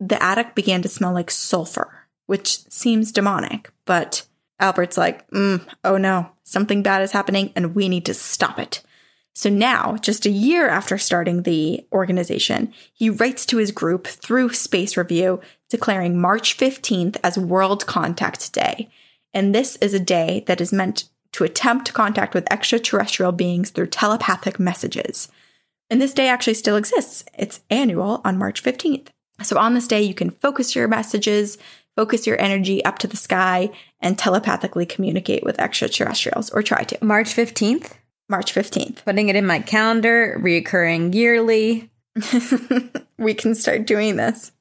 the attic began to smell like sulfur, which seems demonic, but Albert's like, mm, oh no, something bad is happening and we need to stop it. So now, just a year after starting the organization, he writes to his group through Space Review declaring March 15th as World Contact Day. And this is a day that is meant to attempt contact with extraterrestrial beings through telepathic messages. And this day actually still exists. It's annual on March 15th. So on this day, you can focus your messages, focus your energy up to the sky, and telepathically communicate with extraterrestrials, or try to. March 15th? March 15th. Putting it in my calendar, reoccurring yearly. we can start doing this.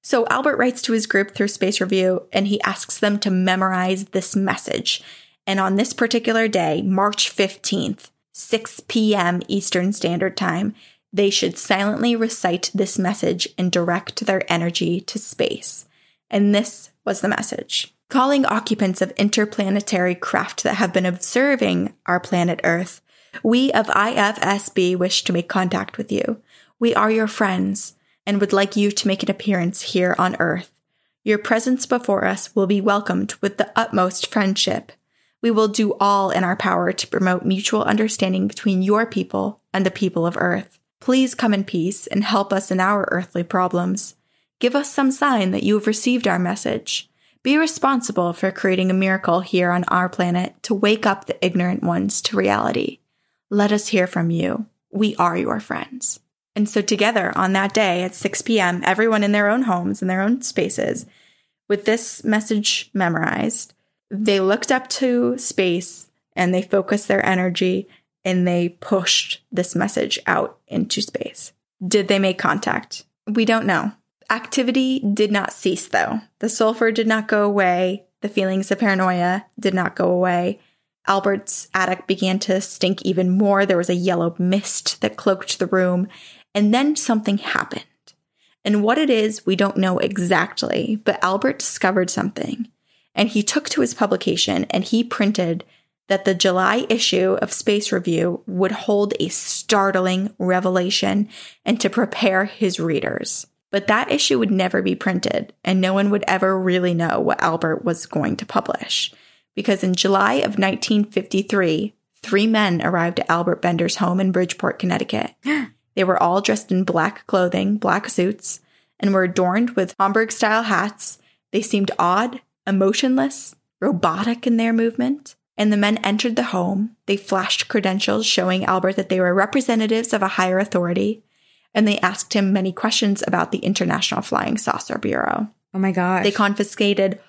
So Albert writes to his group through Space Review and he asks them to memorize this message. And on this particular day, March 15th, 6 p.m. Eastern Standard Time, they should silently recite this message and direct their energy to space. And this was the message calling occupants of interplanetary craft that have been observing our planet Earth. We of IFSB wish to make contact with you. We are your friends and would like you to make an appearance here on Earth. Your presence before us will be welcomed with the utmost friendship. We will do all in our power to promote mutual understanding between your people and the people of Earth. Please come in peace and help us in our earthly problems. Give us some sign that you have received our message. Be responsible for creating a miracle here on our planet to wake up the ignorant ones to reality. Let us hear from you. We are your friends. And so, together on that day at 6 p.m., everyone in their own homes, in their own spaces, with this message memorized, they looked up to space and they focused their energy and they pushed this message out into space. Did they make contact? We don't know. Activity did not cease, though. The sulfur did not go away. The feelings of paranoia did not go away. Albert's attic began to stink even more. There was a yellow mist that cloaked the room. And then something happened. And what it is, we don't know exactly, but Albert discovered something. And he took to his publication and he printed that the July issue of Space Review would hold a startling revelation and to prepare his readers. But that issue would never be printed, and no one would ever really know what Albert was going to publish. Because in July of 1953, three men arrived at Albert Bender's home in Bridgeport, Connecticut. they were all dressed in black clothing, black suits, and were adorned with Homburg style hats. They seemed odd, emotionless, robotic in their movement. And the men entered the home. They flashed credentials showing Albert that they were representatives of a higher authority and they asked him many questions about the International Flying Saucer Bureau. Oh my gosh. They confiscated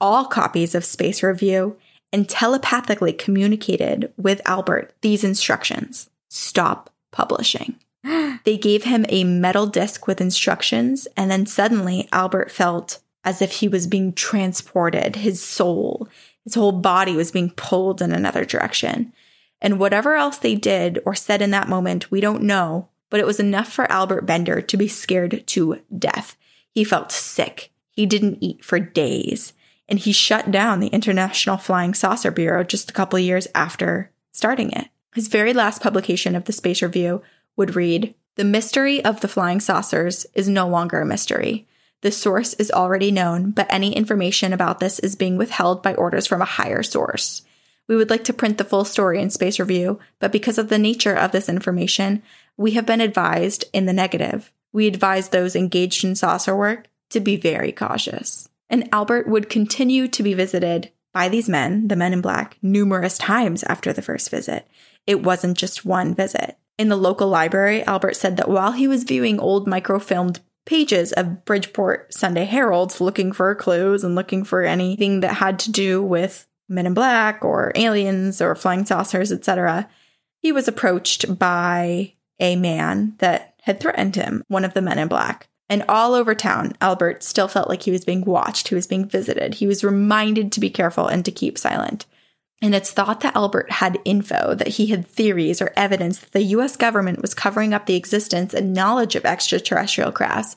all copies of Space Review and telepathically communicated with Albert these instructions stop publishing. they gave him a metal disc with instructions, and then suddenly Albert felt as if he was being transported. His soul, his whole body was being pulled in another direction. And whatever else they did or said in that moment, we don't know, but it was enough for Albert Bender to be scared to death. He felt sick. He didn't eat for days. And he shut down the International Flying Saucer Bureau just a couple years after starting it. His very last publication of the Space Review would read The mystery of the flying saucers is no longer a mystery. The source is already known, but any information about this is being withheld by orders from a higher source. We would like to print the full story in Space Review, but because of the nature of this information, we have been advised in the negative. We advise those engaged in saucer work to be very cautious. And Albert would continue to be visited by these men, the men in black, numerous times after the first visit. It wasn't just one visit. In the local library, Albert said that while he was viewing old microfilmed pages of Bridgeport Sunday Heralds looking for clues and looking for anything that had to do with men in black or aliens or flying saucers, etc., he was approached by a man that had threatened him, one of the men in black. And all over town, Albert still felt like he was being watched, he was being visited. He was reminded to be careful and to keep silent. And it's thought that Albert had info, that he had theories or evidence that the US government was covering up the existence and knowledge of extraterrestrial crafts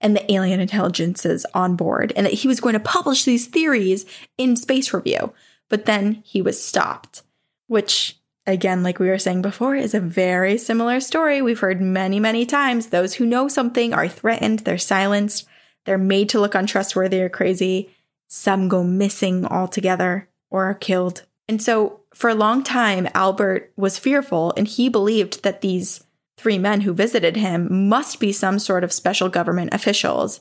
and the alien intelligences on board, and that he was going to publish these theories in Space Review. But then he was stopped, which, again, like we were saying before, is a very similar story we've heard many, many times. Those who know something are threatened, they're silenced, they're made to look untrustworthy or crazy. Some go missing altogether or are killed. And so, for a long time, Albert was fearful and he believed that these three men who visited him must be some sort of special government officials.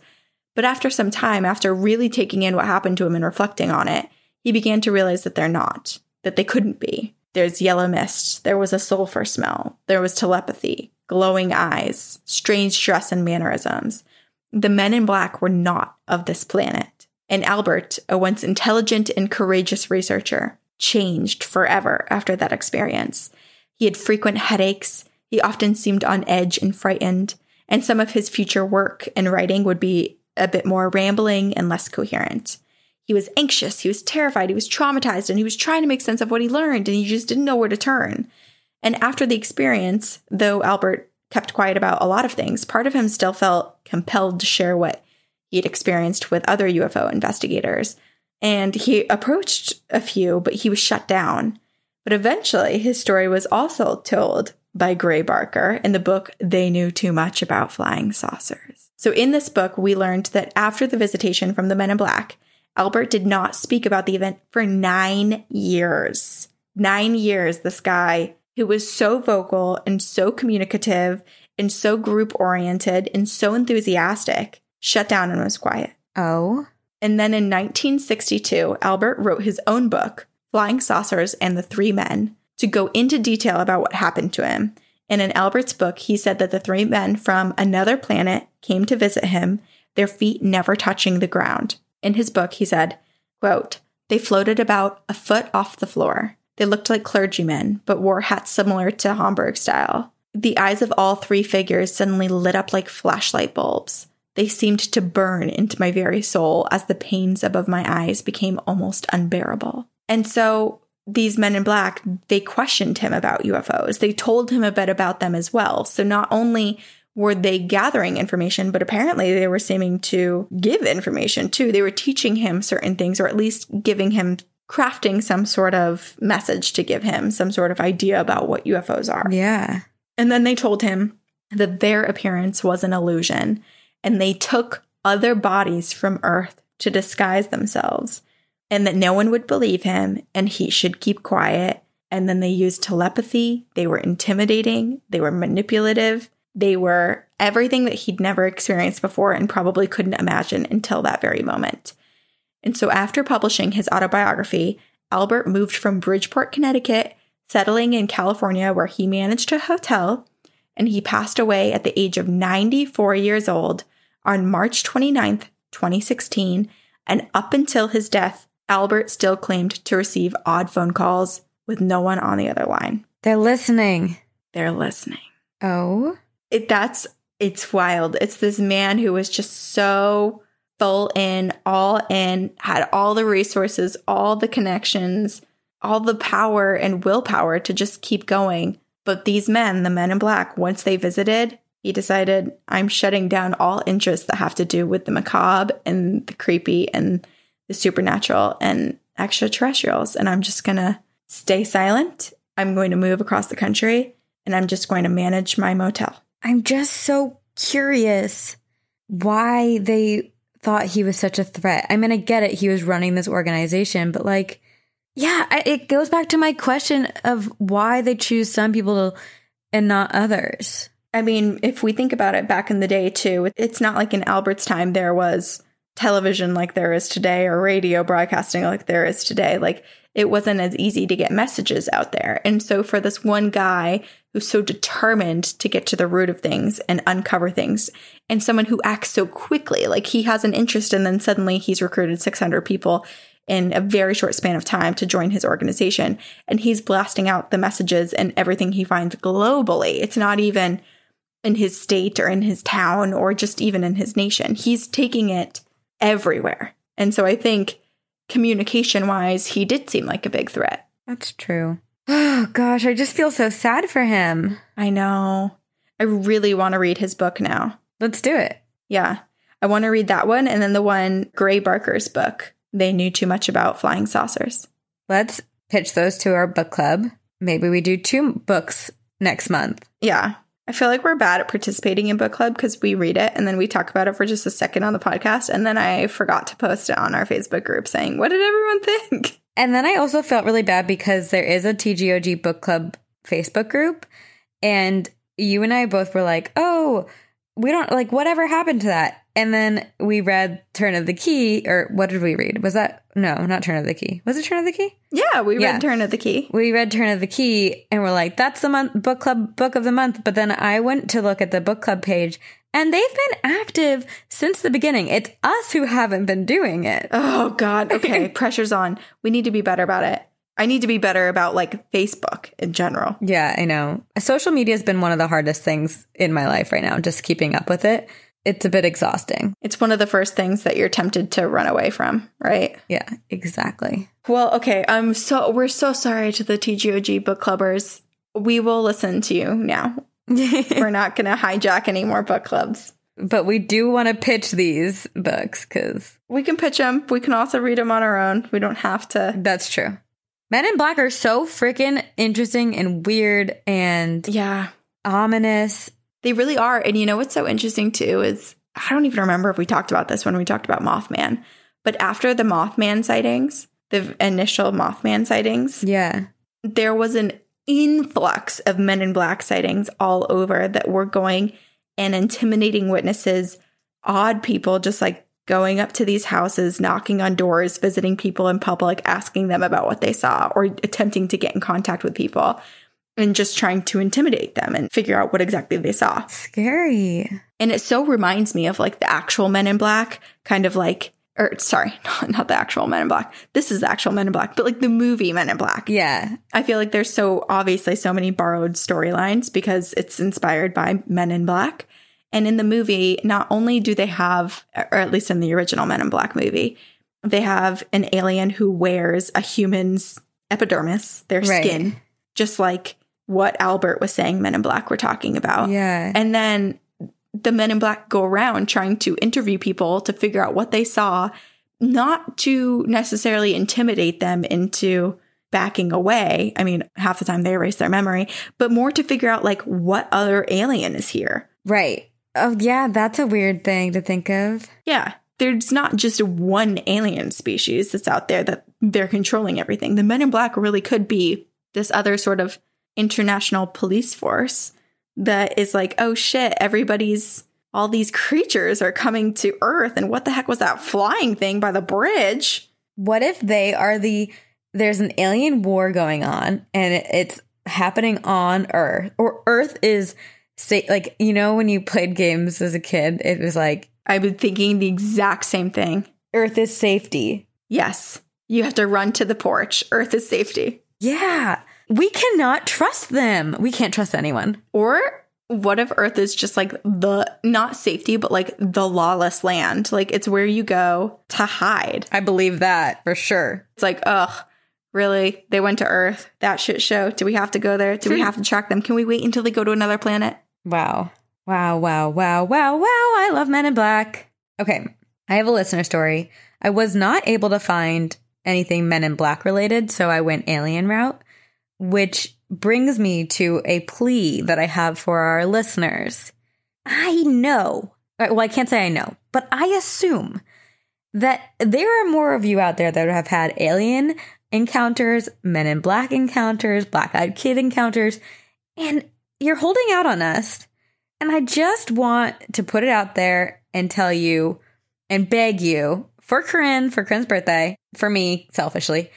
But after some time, after really taking in what happened to him and reflecting on it, he began to realize that they're not, that they couldn't be. There's yellow mist, there was a sulfur smell, there was telepathy, glowing eyes, strange dress and mannerisms. The men in black were not of this planet. And Albert, a once intelligent and courageous researcher, changed forever after that experience. He had frequent headaches, he often seemed on edge and frightened, and some of his future work and writing would be a bit more rambling and less coherent. He was anxious, he was terrified, he was traumatized, and he was trying to make sense of what he learned, and he just didn't know where to turn. And after the experience, though Albert kept quiet about a lot of things, part of him still felt compelled to share what he'd experienced with other UFO investigators. And he approached a few, but he was shut down. But eventually, his story was also told by Gray Barker in the book They Knew Too Much About Flying Saucers. So, in this book, we learned that after the visitation from the Men in Black, Albert did not speak about the event for nine years. Nine years, this guy who was so vocal and so communicative and so group oriented and so enthusiastic shut down and was quiet. Oh. And then in 1962, Albert wrote his own book, Flying Saucers and the Three Men, to go into detail about what happened to him. And in Albert's book, he said that the three men from another planet came to visit him, their feet never touching the ground. In his book, he said, quote, They floated about a foot off the floor. They looked like clergymen, but wore hats similar to Homburg style. The eyes of all three figures suddenly lit up like flashlight bulbs. They seemed to burn into my very soul as the pains above my eyes became almost unbearable. And so these men in black, they questioned him about UFOs. They told him a bit about them as well. So not only were they gathering information, but apparently they were seeming to give information too. They were teaching him certain things, or at least giving him, crafting some sort of message to give him some sort of idea about what UFOs are. Yeah. And then they told him that their appearance was an illusion and they took other bodies from Earth to disguise themselves and that no one would believe him and he should keep quiet. And then they used telepathy. They were intimidating. They were manipulative. They were everything that he'd never experienced before and probably couldn't imagine until that very moment. And so, after publishing his autobiography, Albert moved from Bridgeport, Connecticut, settling in California, where he managed a hotel, and he passed away at the age of 94 years old on March 29th, 2016. And up until his death, Albert still claimed to receive odd phone calls with no one on the other line. They're listening. They're listening. Oh. It, that's it's wild. It's this man who was just so full in, all in, had all the resources, all the connections, all the power and willpower to just keep going. But these men, the men in black, once they visited, he decided, I'm shutting down all interests that have to do with the macabre and the creepy and the supernatural and extraterrestrials. And I'm just going to stay silent. I'm going to move across the country and I'm just going to manage my motel. I'm just so curious why they thought he was such a threat. I mean, I get it. He was running this organization, but like, yeah, it goes back to my question of why they choose some people and not others. I mean, if we think about it back in the day too, it's not like in Albert's time there was television like there is today or radio broadcasting like there is today. Like it wasn't as easy to get messages out there. And so for this one guy who's so determined to get to the root of things and uncover things, and someone who acts so quickly, like he has an interest and then suddenly he's recruited 600 people in a very short span of time to join his organization. And he's blasting out the messages and everything he finds globally. It's not even in his state or in his town or just even in his nation. He's taking it everywhere. And so I think communication wise, he did seem like a big threat. That's true. Oh gosh, I just feel so sad for him. I know. I really want to read his book now. Let's do it. Yeah. I want to read that one and then the one Gray Barker's book. They knew too much about flying saucers. Let's pitch those to our book club. Maybe we do two books next month. Yeah. I feel like we're bad at participating in book club because we read it and then we talk about it for just a second on the podcast. And then I forgot to post it on our Facebook group saying, What did everyone think? And then I also felt really bad because there is a TGOG book club Facebook group. And you and I both were like, oh, we don't like whatever happened to that. And then we read Turn of the Key, or what did we read? Was that no, not Turn of the Key. Was it Turn of the Key? Yeah, we read Yeah. Turn of the Key. We read Turn of the Key and we're like, that's the month book club book of the month. But then I went to look at the book club page and they've been active since the beginning. It's us who haven't been doing it. Oh, God. Okay. Pressure's on. We need to be better about it. I need to be better about like Facebook in general. Yeah, I know. Social media has been one of the hardest things in my life right now, just keeping up with it. It's a bit exhausting. It's one of the first things that you're tempted to run away from, right? Yeah, exactly. Well, okay. I'm so we're so sorry to the TGOG book clubbers. We will listen to you now. We're not going to hijack any more book clubs. but we do want to pitch these books because We can pitch them. We can also read them on our own. We don't have to. that's true. Men in Black are so freaking interesting and weird and Yeah, ominous. They really are. And you know what's so interesting too is I don't even remember if we talked about this when we talked about Mothman, but after the Mothman sightings, the initial Mothman sightings, Yeah. there was an influx of men in black sightings all over that were going and intimidating witnesses, odd people just like going up to these houses, knocking on doors, visiting people in public, asking them about what they saw, or attempting to get in contact with people and just trying to intimidate them and figure out what exactly they saw. Scary. And it so reminds me of like the actual Men in Black, kind of like, or sorry, not, not the actual Men in Black. This is the actual Men in Black, but like the movie Men in Black. Yeah. I feel like there's so obviously so many borrowed storylines because it's inspired by Men in Black. And in the movie, not only do they have, or at least in the original Men in Black movie, they have an alien who wears a human's epidermis, their Right. skin, just like what Albert was saying Men in Black were talking about. Yeah. And then the men in black go around trying to interview people to figure out what they saw, not to necessarily intimidate them into backing away. I mean, half the time they erase their memory, but more to figure out like what other alien is here. right. Oh, yeah. That's a weird thing to think of. Yeah. There's not just one alien species that's out there that they're controlling everything. The men in black really could be this other sort of international police force that is like, oh shit, everybody's all these creatures are coming to Earth. And what the heck was that flying thing by the bridge? What if they are the there's an alien war going on and it's happening on Earth or Earth is say like you know when you played games as a kid it was like I've been thinking the exact same thing. Earth is safety. Yes, you have to run to the porch. Earth is safety. Yeah. We cannot trust them. We can't trust anyone. Or what if Earth is just like the not safety, but like the lawless land? Like it's where you go to hide. I believe that for sure. It's like, ugh, really? They went to Earth? That shit show? Do we have to go there? Do we hmm. have to track them? Can we wait until they go to another planet? Wow. Wow, wow, wow, wow, wow. I love Men in Black. Okay. I have a listener story. I was not able to find anything Men in Black related, so I went alien route, which brings me to a plea that I have for our listeners. I know, uh, well, I can't say I know, but I assume that there are more of you out there that have had alien encounters, Men in Black encounters, Black Eyed Kid encounters, and you're holding out on us. And I just want to put it out there and tell you and beg you for Corinne, for Corinne's birthday, for me, selfishly,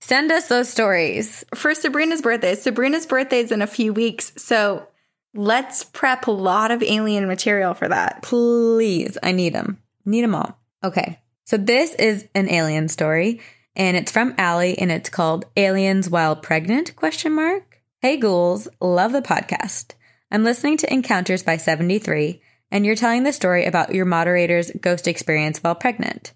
send us those stories. For Sabrina's birthday, Sabrina's birthday is in a few weeks. So let's prep a lot of alien material for that. Please. I need them. Need them all. Okay. So this is an alien story and it's from Allie and it's called Aliens While Pregnant question mark. Hey ghouls, love the podcast. I'm listening to Encounters by 73 and you're telling the story about your moderator's ghost experience while pregnant.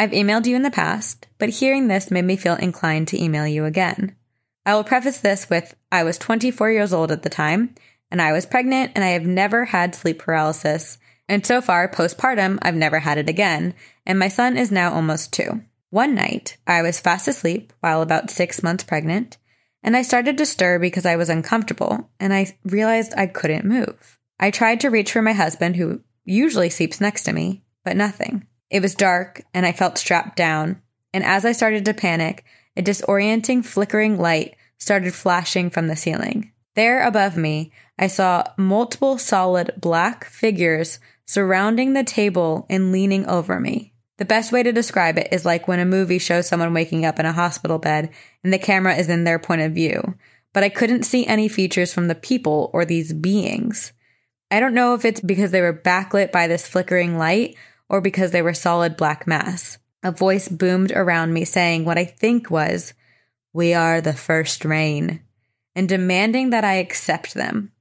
I've emailed you in the past, but hearing this made me feel inclined to email you again. I will preface this with I was 24 years old at the time, and I was pregnant, and I have never had sleep paralysis. And so far, postpartum, I've never had it again, and my son is now almost two. One night, I was fast asleep while about six months pregnant, and I started to stir because I was uncomfortable, and I realized I couldn't move. I tried to reach for my husband, who usually sleeps next to me, but nothing. It was dark, and I felt strapped down, and as I started to panic, a disorienting flickering light started flashing from the ceiling. There above me, I saw multiple solid black figures surrounding the table and leaning over me. The best way to describe it is like when a movie shows someone waking up in a hospital bed and the camera is in their point of view, but I couldn't see any features from the people or these beings. I don't know if it's because they were backlit by this flickering light or because they were solid black mass. A voice boomed around me saying what I think was, We are the first reign, and demanding that I accept them.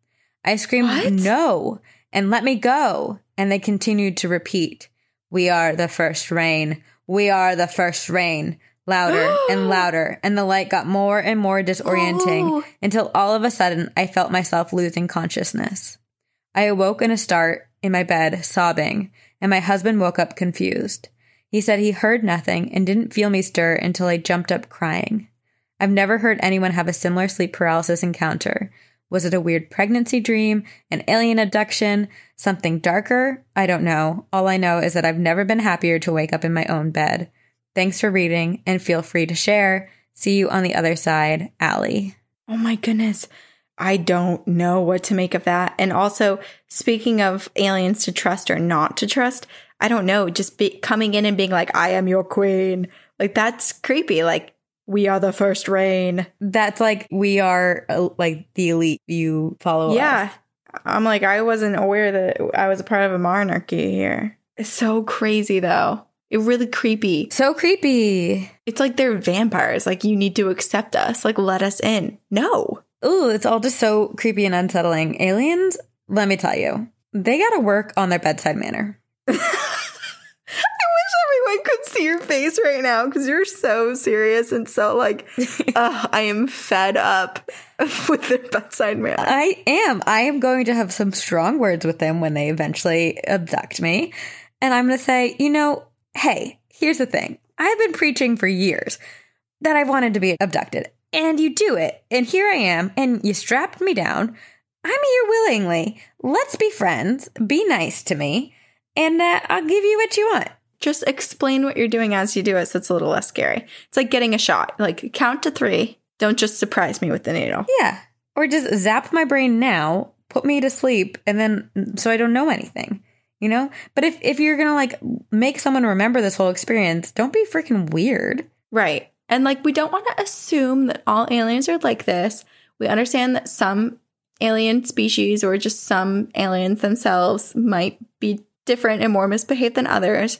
I screamed, What? No, and let me go. And they continued to repeat, We are the first reign. We are the first reign. Louder and louder, and the light got more and more disorienting Oh. until all of a sudden I felt myself losing consciousness. I awoke in a start in my bed, sobbing, and my husband woke up confused. He said he heard nothing and didn't feel me stir until I jumped up crying. I've never heard anyone have a similar sleep paralysis encounter. Was it a weird pregnancy dream, an alien abduction, something darker? I don't know. All I know is that I've never been happier to wake up in my own bed. Thanks for reading and feel free to share. See you on the other side, Allie. Oh my goodness. I don't know what to make of that. And also, speaking of aliens to trust or not to trust, I don't know. Just be, coming in and being like, I am your queen. Like, that's creepy. Like, we are the first reign. That's like we are uh, like the elite. You follow us. yeah. us. I'm like, I wasn't aware that I was a part of a monarchy here. It's so crazy, though. It really creepy. So creepy. It's like they're vampires. Like, you need to accept us. Like, let us in. No. Ooh, it's all just so creepy and unsettling. Aliens, let me tell you, they got to work on their bedside manner. I wish everyone could see your face right now because you're so serious and so like, uh, I am fed up with their bedside manner. I am. I am going to have some strong words with them when they eventually abduct me. And I'm going to say, you know, hey, here's the thing. I've been preaching for years that I wanted to be abducted. And you do it. And here I am. And you strapped me down. I'm here willingly. Let's be friends. Be nice to me. And uh, I'll give you what you want. Just explain what you're doing as you do it so it's a little less scary. It's like getting a shot. Like, count to three. Don't just surprise me with the needle. Yeah. Or just zap my brain now, put me to sleep, and then so I don't know anything. You know? But if if you're gonna like make someone remember this whole experience, don't be freaking weird. Right. And like, we don't want to assume that all aliens are like this. We understand that some alien species or just some aliens themselves might be different and more misbehaved than others.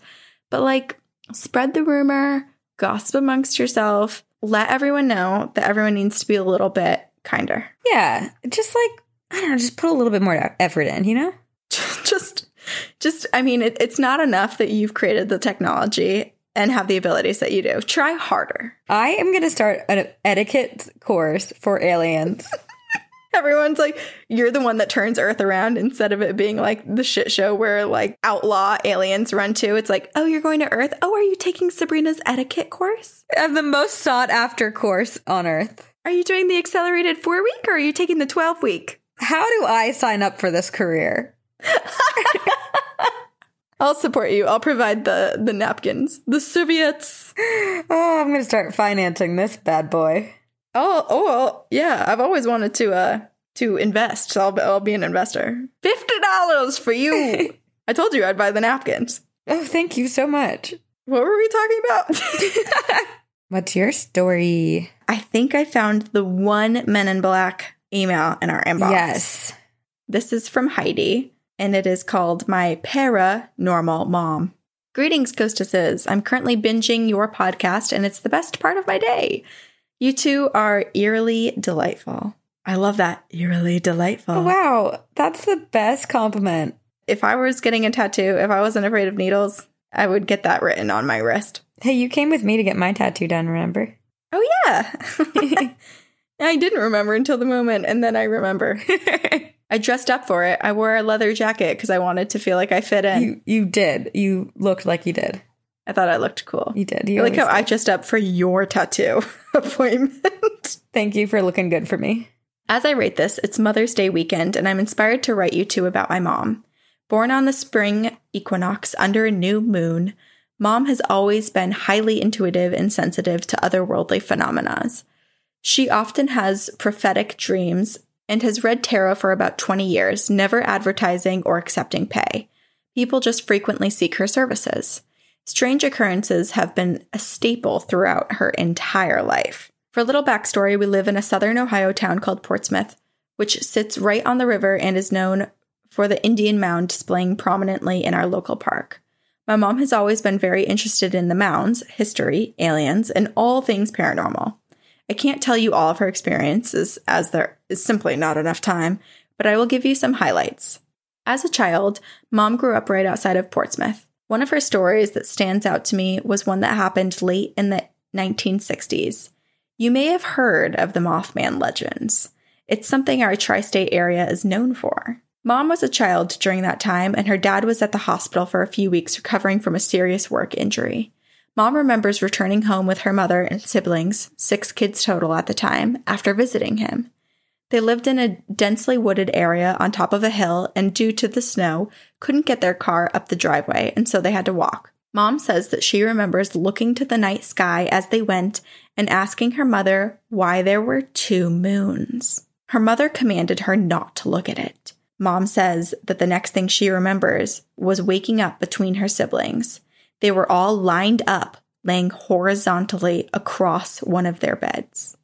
But like, spread the rumor, gossip amongst yourself, let everyone know that everyone needs to be a little bit kinder. Yeah. Just like I don't know, just put a little bit more effort in, you know? just, just, I mean, it, it's not enough that you've created the technology and have the abilities that you do. Try harder. I am gonna start an etiquette course for aliens. Everyone's like, you're the one that turns Earth around instead of it being like the shit show where like outlaw aliens run to. It's like, oh, you're going to Earth? Oh, are you taking Sabrina's etiquette course? I have the most sought after course on earth. Are you doing the accelerated four week or are you taking the 12 week? How do I sign up for this career? I'll support you. I'll provide the the napkins. The Soviets. Oh, I'm gonna start financing this bad boy. Oh, oh, well, yeah. I've always wanted to uh to invest. So I'll be, I'll be an investor. Fifty dollars for you. I told you I'd buy the napkins. Oh, thank you so much. What were we talking about? What's your story? I think I found the one Men in Black email in our inbox. Yes. This is from Heidi, and it is called My Paranormal Mom. Greetings, Ghostesses. I'm currently binging your podcast, and it's the best part of my day. You two are eerily delightful. I love that. Eerily delightful. Oh, wow. That's the best compliment. If I was getting a tattoo, if I wasn't afraid of needles, I would get that written on my wrist. Hey, you came with me to get my tattoo done, remember? Oh, yeah. I didn't remember until the moment, and then I remember. I dressed up for it. I wore a leather jacket because I wanted to feel like I fit in. You you did. You looked like you did. I thought I looked cool. You did. I You like how always I did. dressed up for your tattoo appointment. Thank you for looking good for me. As I write this, it's Mother's Day weekend, and I'm inspired to write you two about my mom. Born on the spring equinox under a new moon, mom has always been highly intuitive and sensitive to otherworldly phenomena. She often has prophetic dreams and has read tarot for about 20 years, never advertising or accepting pay. People just frequently seek her services. Strange occurrences have been a staple throughout her entire life. For a little backstory, we live in a southern Ohio town called Portsmouth, which sits right on the river and is known for the Indian mound displaying prominently in our local park. My mom has always been very interested in the mounds, history, aliens, and all things paranormal. I can't tell you all of her experiences as there is simply not enough time, but I will give you some highlights. As a child, mom grew up right outside of Portsmouth. One of her stories that stands out to me was one that happened late in the 1960s. You may have heard of the Mothman legends. It's something our tri state area is known for. Mom was a child during that time, and her dad was at the hospital for a few weeks recovering from a serious work injury. Mom remembers returning home with her mother and siblings, six kids total at the time, after visiting him. They lived in a densely wooded area on top of a hill, and due to the snow, couldn't get their car up the driveway, and so they had to walk. Mom says that she remembers looking to the night sky as they went and asking her mother why there were two moons. Her mother commanded her not to look at it. Mom says that the next thing she remembers was waking up between her siblings. They were all lined up, laying horizontally across one of their beds.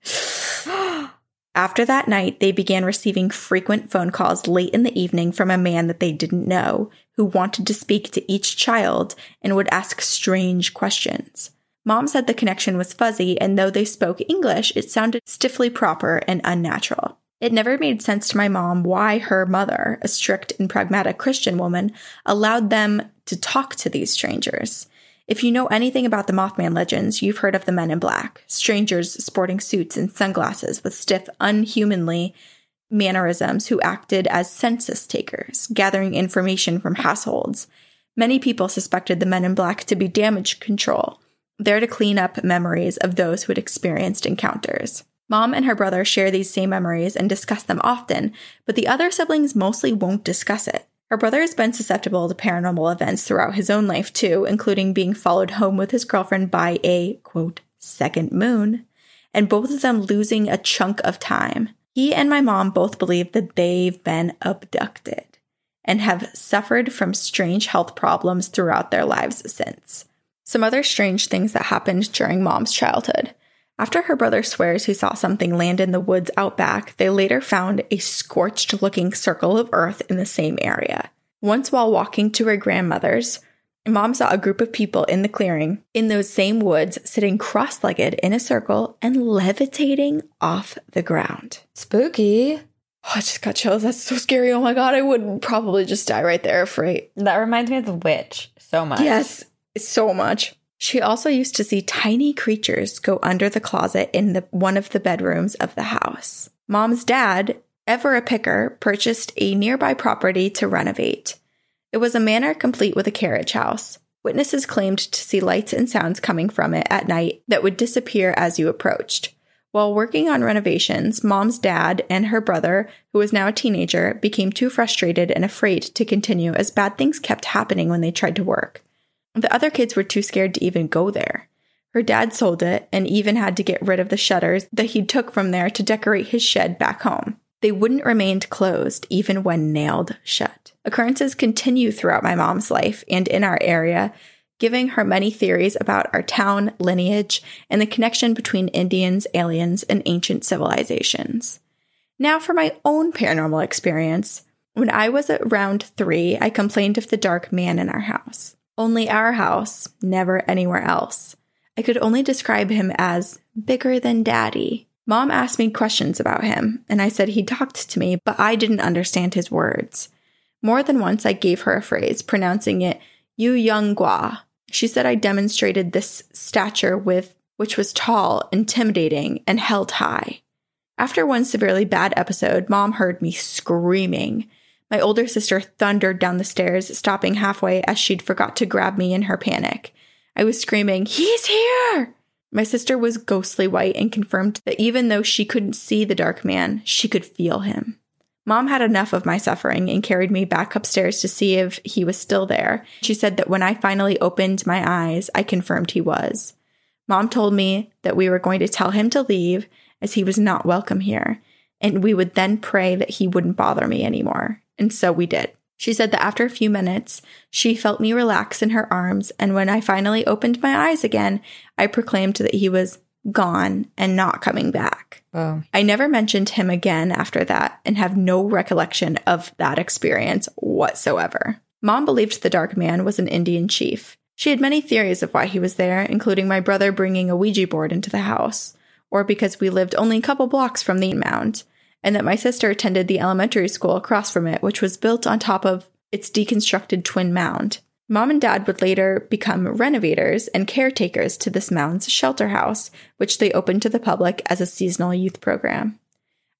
After that night, they began receiving frequent phone calls late in the evening from a man that they didn't know, who wanted to speak to each child and would ask strange questions. Mom said the connection was fuzzy, and though they spoke English, it sounded stiffly proper and unnatural. It never made sense to my mom why her mother, a strict and pragmatic Christian woman, allowed them to talk to these strangers. If you know anything about the Mothman legends, you've heard of the men in black, strangers sporting suits and sunglasses with stiff, unhumanly mannerisms who acted as census takers, gathering information from households. Many people suspected the men in black to be damage control, there to clean up memories of those who had experienced encounters. Mom and her brother share these same memories and discuss them often, but the other siblings mostly won't discuss it. Her brother has been susceptible to paranormal events throughout his own life, too, including being followed home with his girlfriend by a, quote, second moon, and both of them losing a chunk of time. He and my mom both believe that they've been abducted and have suffered from strange health problems throughout their lives since. Some other strange things that happened during mom's childhood. After her brother swears he saw something land in the woods out back, they later found a scorched looking circle of earth in the same area. Once, while walking to her grandmother's, mom saw a group of people in the clearing in those same woods sitting cross legged in a circle and levitating off the ground. Spooky. Oh, I just got chills. That's so scary. Oh my God, I would probably just die right there, afraid. That reminds me of the witch so much. Yes, so much. She also used to see tiny creatures go under the closet in the one of the bedrooms of the house. Mom's dad, ever a picker, purchased a nearby property to renovate. It was a manor complete with a carriage house. Witnesses claimed to see lights and sounds coming from it at night that would disappear as you approached. While working on renovations, mom's dad and her brother, who was now a teenager, became too frustrated and afraid to continue as bad things kept happening when they tried to work. The other kids were too scared to even go there. Her dad sold it and even had to get rid of the shutters that he took from there to decorate his shed back home. They wouldn't remain closed even when nailed shut. Occurrences continue throughout my mom's life and in our area, giving her many theories about our town, lineage, and the connection between Indians, aliens, and ancient civilizations. Now, for my own paranormal experience. When I was around three, I complained of the dark man in our house. Only our house, never anywhere else. I could only describe him as bigger than daddy. Mom asked me questions about him, and I said he talked to me, but I didn't understand his words. More than once, I gave her a phrase, pronouncing it, you young gua. She said I demonstrated this stature with, which was tall, intimidating, and held high. After one severely bad episode, mom heard me screaming. My older sister thundered down the stairs, stopping halfway as she'd forgot to grab me in her panic. I was screaming, He's here! My sister was ghostly white and confirmed that even though she couldn't see the dark man, she could feel him. Mom had enough of my suffering and carried me back upstairs to see if he was still there. She said that when I finally opened my eyes, I confirmed he was. Mom told me that we were going to tell him to leave as he was not welcome here, and we would then pray that he wouldn't bother me anymore. And so we did. She said that after a few minutes, she felt me relax in her arms, and when I finally opened my eyes again, I proclaimed that he was gone and not coming back. Oh. I never mentioned him again after that and have no recollection of that experience whatsoever. Mom believed the dark man was an Indian chief. She had many theories of why he was there, including my brother bringing a Ouija board into the house, or because we lived only a couple blocks from the mound, and that my sister attended the elementary school across from it, which was built on top of its deconstructed twin mound. Mom and dad would later become renovators and caretakers to this mound's shelter house, which they opened to the public as a seasonal youth program.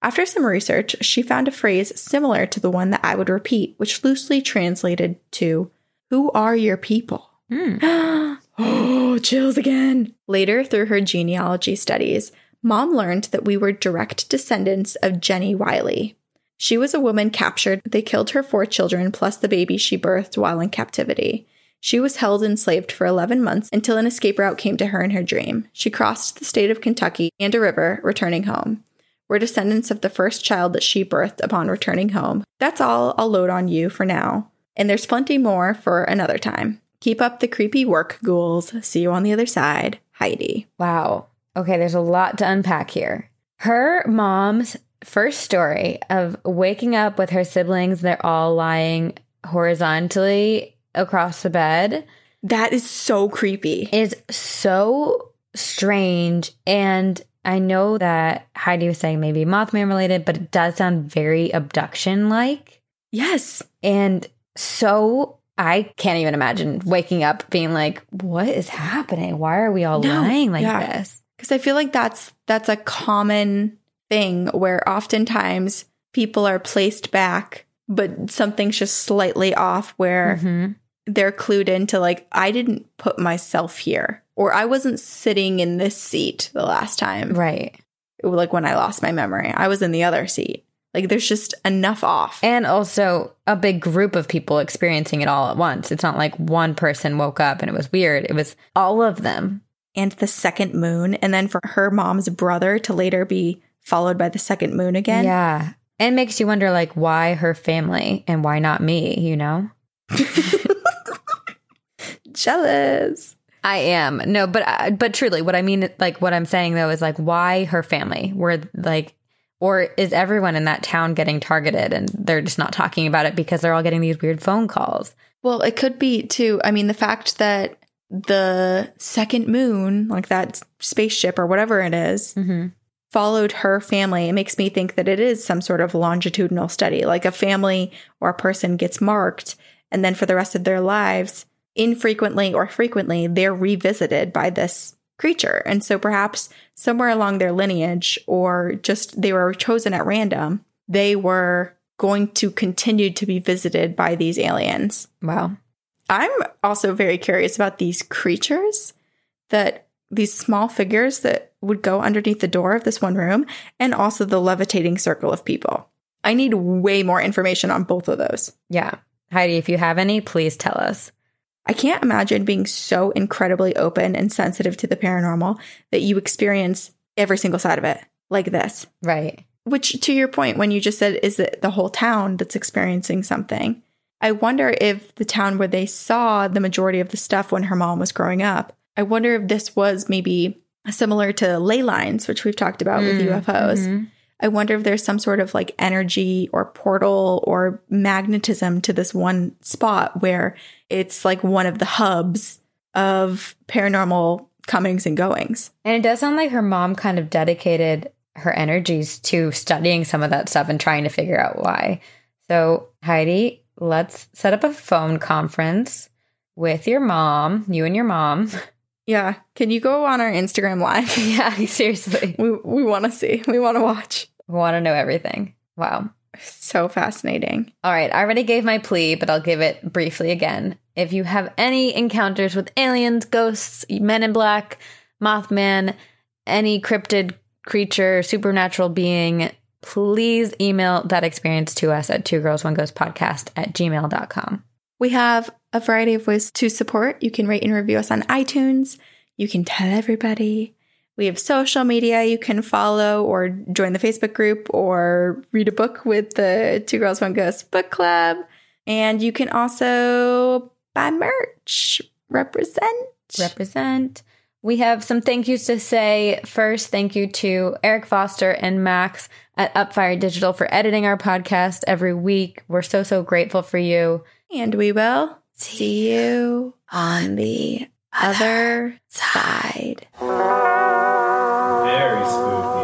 After some research, she found a phrase similar to the one that I would repeat, which loosely translated to, Who are your people? Hmm. oh, chills again. Later, through her genealogy studies, Mom learned that we were direct descendants of Jenny Wiley. She was a woman captured. They killed her four children plus the baby she birthed while in captivity. She was held enslaved for 11 months until an escape route came to her in her dream. She crossed the state of Kentucky and a river, returning home. We're descendants of the first child that she birthed upon returning home. That's all I'll load on you for now. And there's plenty more for another time. Keep up the creepy work, ghouls. See you on the other side. Heidi. Wow. Okay, there's a lot to unpack here. Her mom's first story of waking up with her siblings, they're all lying horizontally across the bed, That is so creepy. is so strange. And I know that Heidi was saying maybe Mothman related, but it does sound very abduction like. Yes. And so I can't even imagine waking up being like, what is happening? Why are we all No, lying like yeah. this? Because I feel like that's that's a common thing where oftentimes people are placed back, but something's just slightly off where Mhm. they're clued into like, I didn't put myself here. Or I wasn't sitting in this seat the last time. Right. Like when I lost my memory. I was in the other seat. Like there's just enough off. And also a big group of people experiencing it all at once. It's not like one person woke up and it was weird. It was all of them. And the second moon, and then for her mom's brother to later be followed by the second moon again. yeah. It makes you wonder like why her family and why not me, you know? Jealous. I am. No, but uh, but truly what I mean like what I'm saying though is like why her family? Were like or is everyone in that town getting targeted and they're just not talking about it because they're all getting these weird phone calls? Well, it could be too. I mean, the fact that the second moon, like that spaceship or whatever it is, Mhm. followed her family, it makes me think that it is some sort of longitudinal study. Like a family or a person gets marked, and then for the rest of their lives, infrequently or frequently, they're revisited by this creature. And so perhaps somewhere along their lineage, or just they were chosen at random, they were going to continue to be visited by these aliens. Wow. I'm also very curious about these creatures that these small figures that would go underneath the door of this one room and also the levitating circle of people. I need way more information on both of those. Yeah. Heidi, if you have any, please tell us. I can't imagine being so incredibly open and sensitive to the paranormal that you experience every single side of it like this. Right. Which, to your point, when you just said, is it the whole town that's experiencing something? I wonder if the town where they saw the majority of the stuff when her mom was growing up, I wonder if this was maybe similar to ley lines, which we've talked about with Mm, UFOs. mhm. I wonder if there's some sort of like energy or portal or magnetism to this one spot where it's like one of the hubs of paranormal comings and goings. And it does sound like her mom kind of dedicated her energies to studying some of that stuff and trying to figure out why. So, Heidi, let's set up a phone conference with your mom, you and your mom, Yeah. Can you go on our Instagram live? Yeah, seriously. We we want to see. We want to watch. We want to know everything. Wow. So fascinating. All right, I already gave my plea, but I'll give it briefly again. If you have any encounters with aliens, ghosts, men in black, Mothman, any cryptid creature, supernatural being, please email that experience to us at two girls, one ghost podcast at gmail.com. We have a variety of ways to support. You can rate and review us on iTunes. You can tell everybody. We have social media you can follow or join the Facebook group or read a book with the Two Girls One Ghost book club. And you can also buy merch. Represent. Represent. We have some thank yous to say. First, thank you to Eric Foster and Max at Upfire Digital for editing our podcast every week. We're so, so grateful for you. And we will see you on the other side. Very spooky.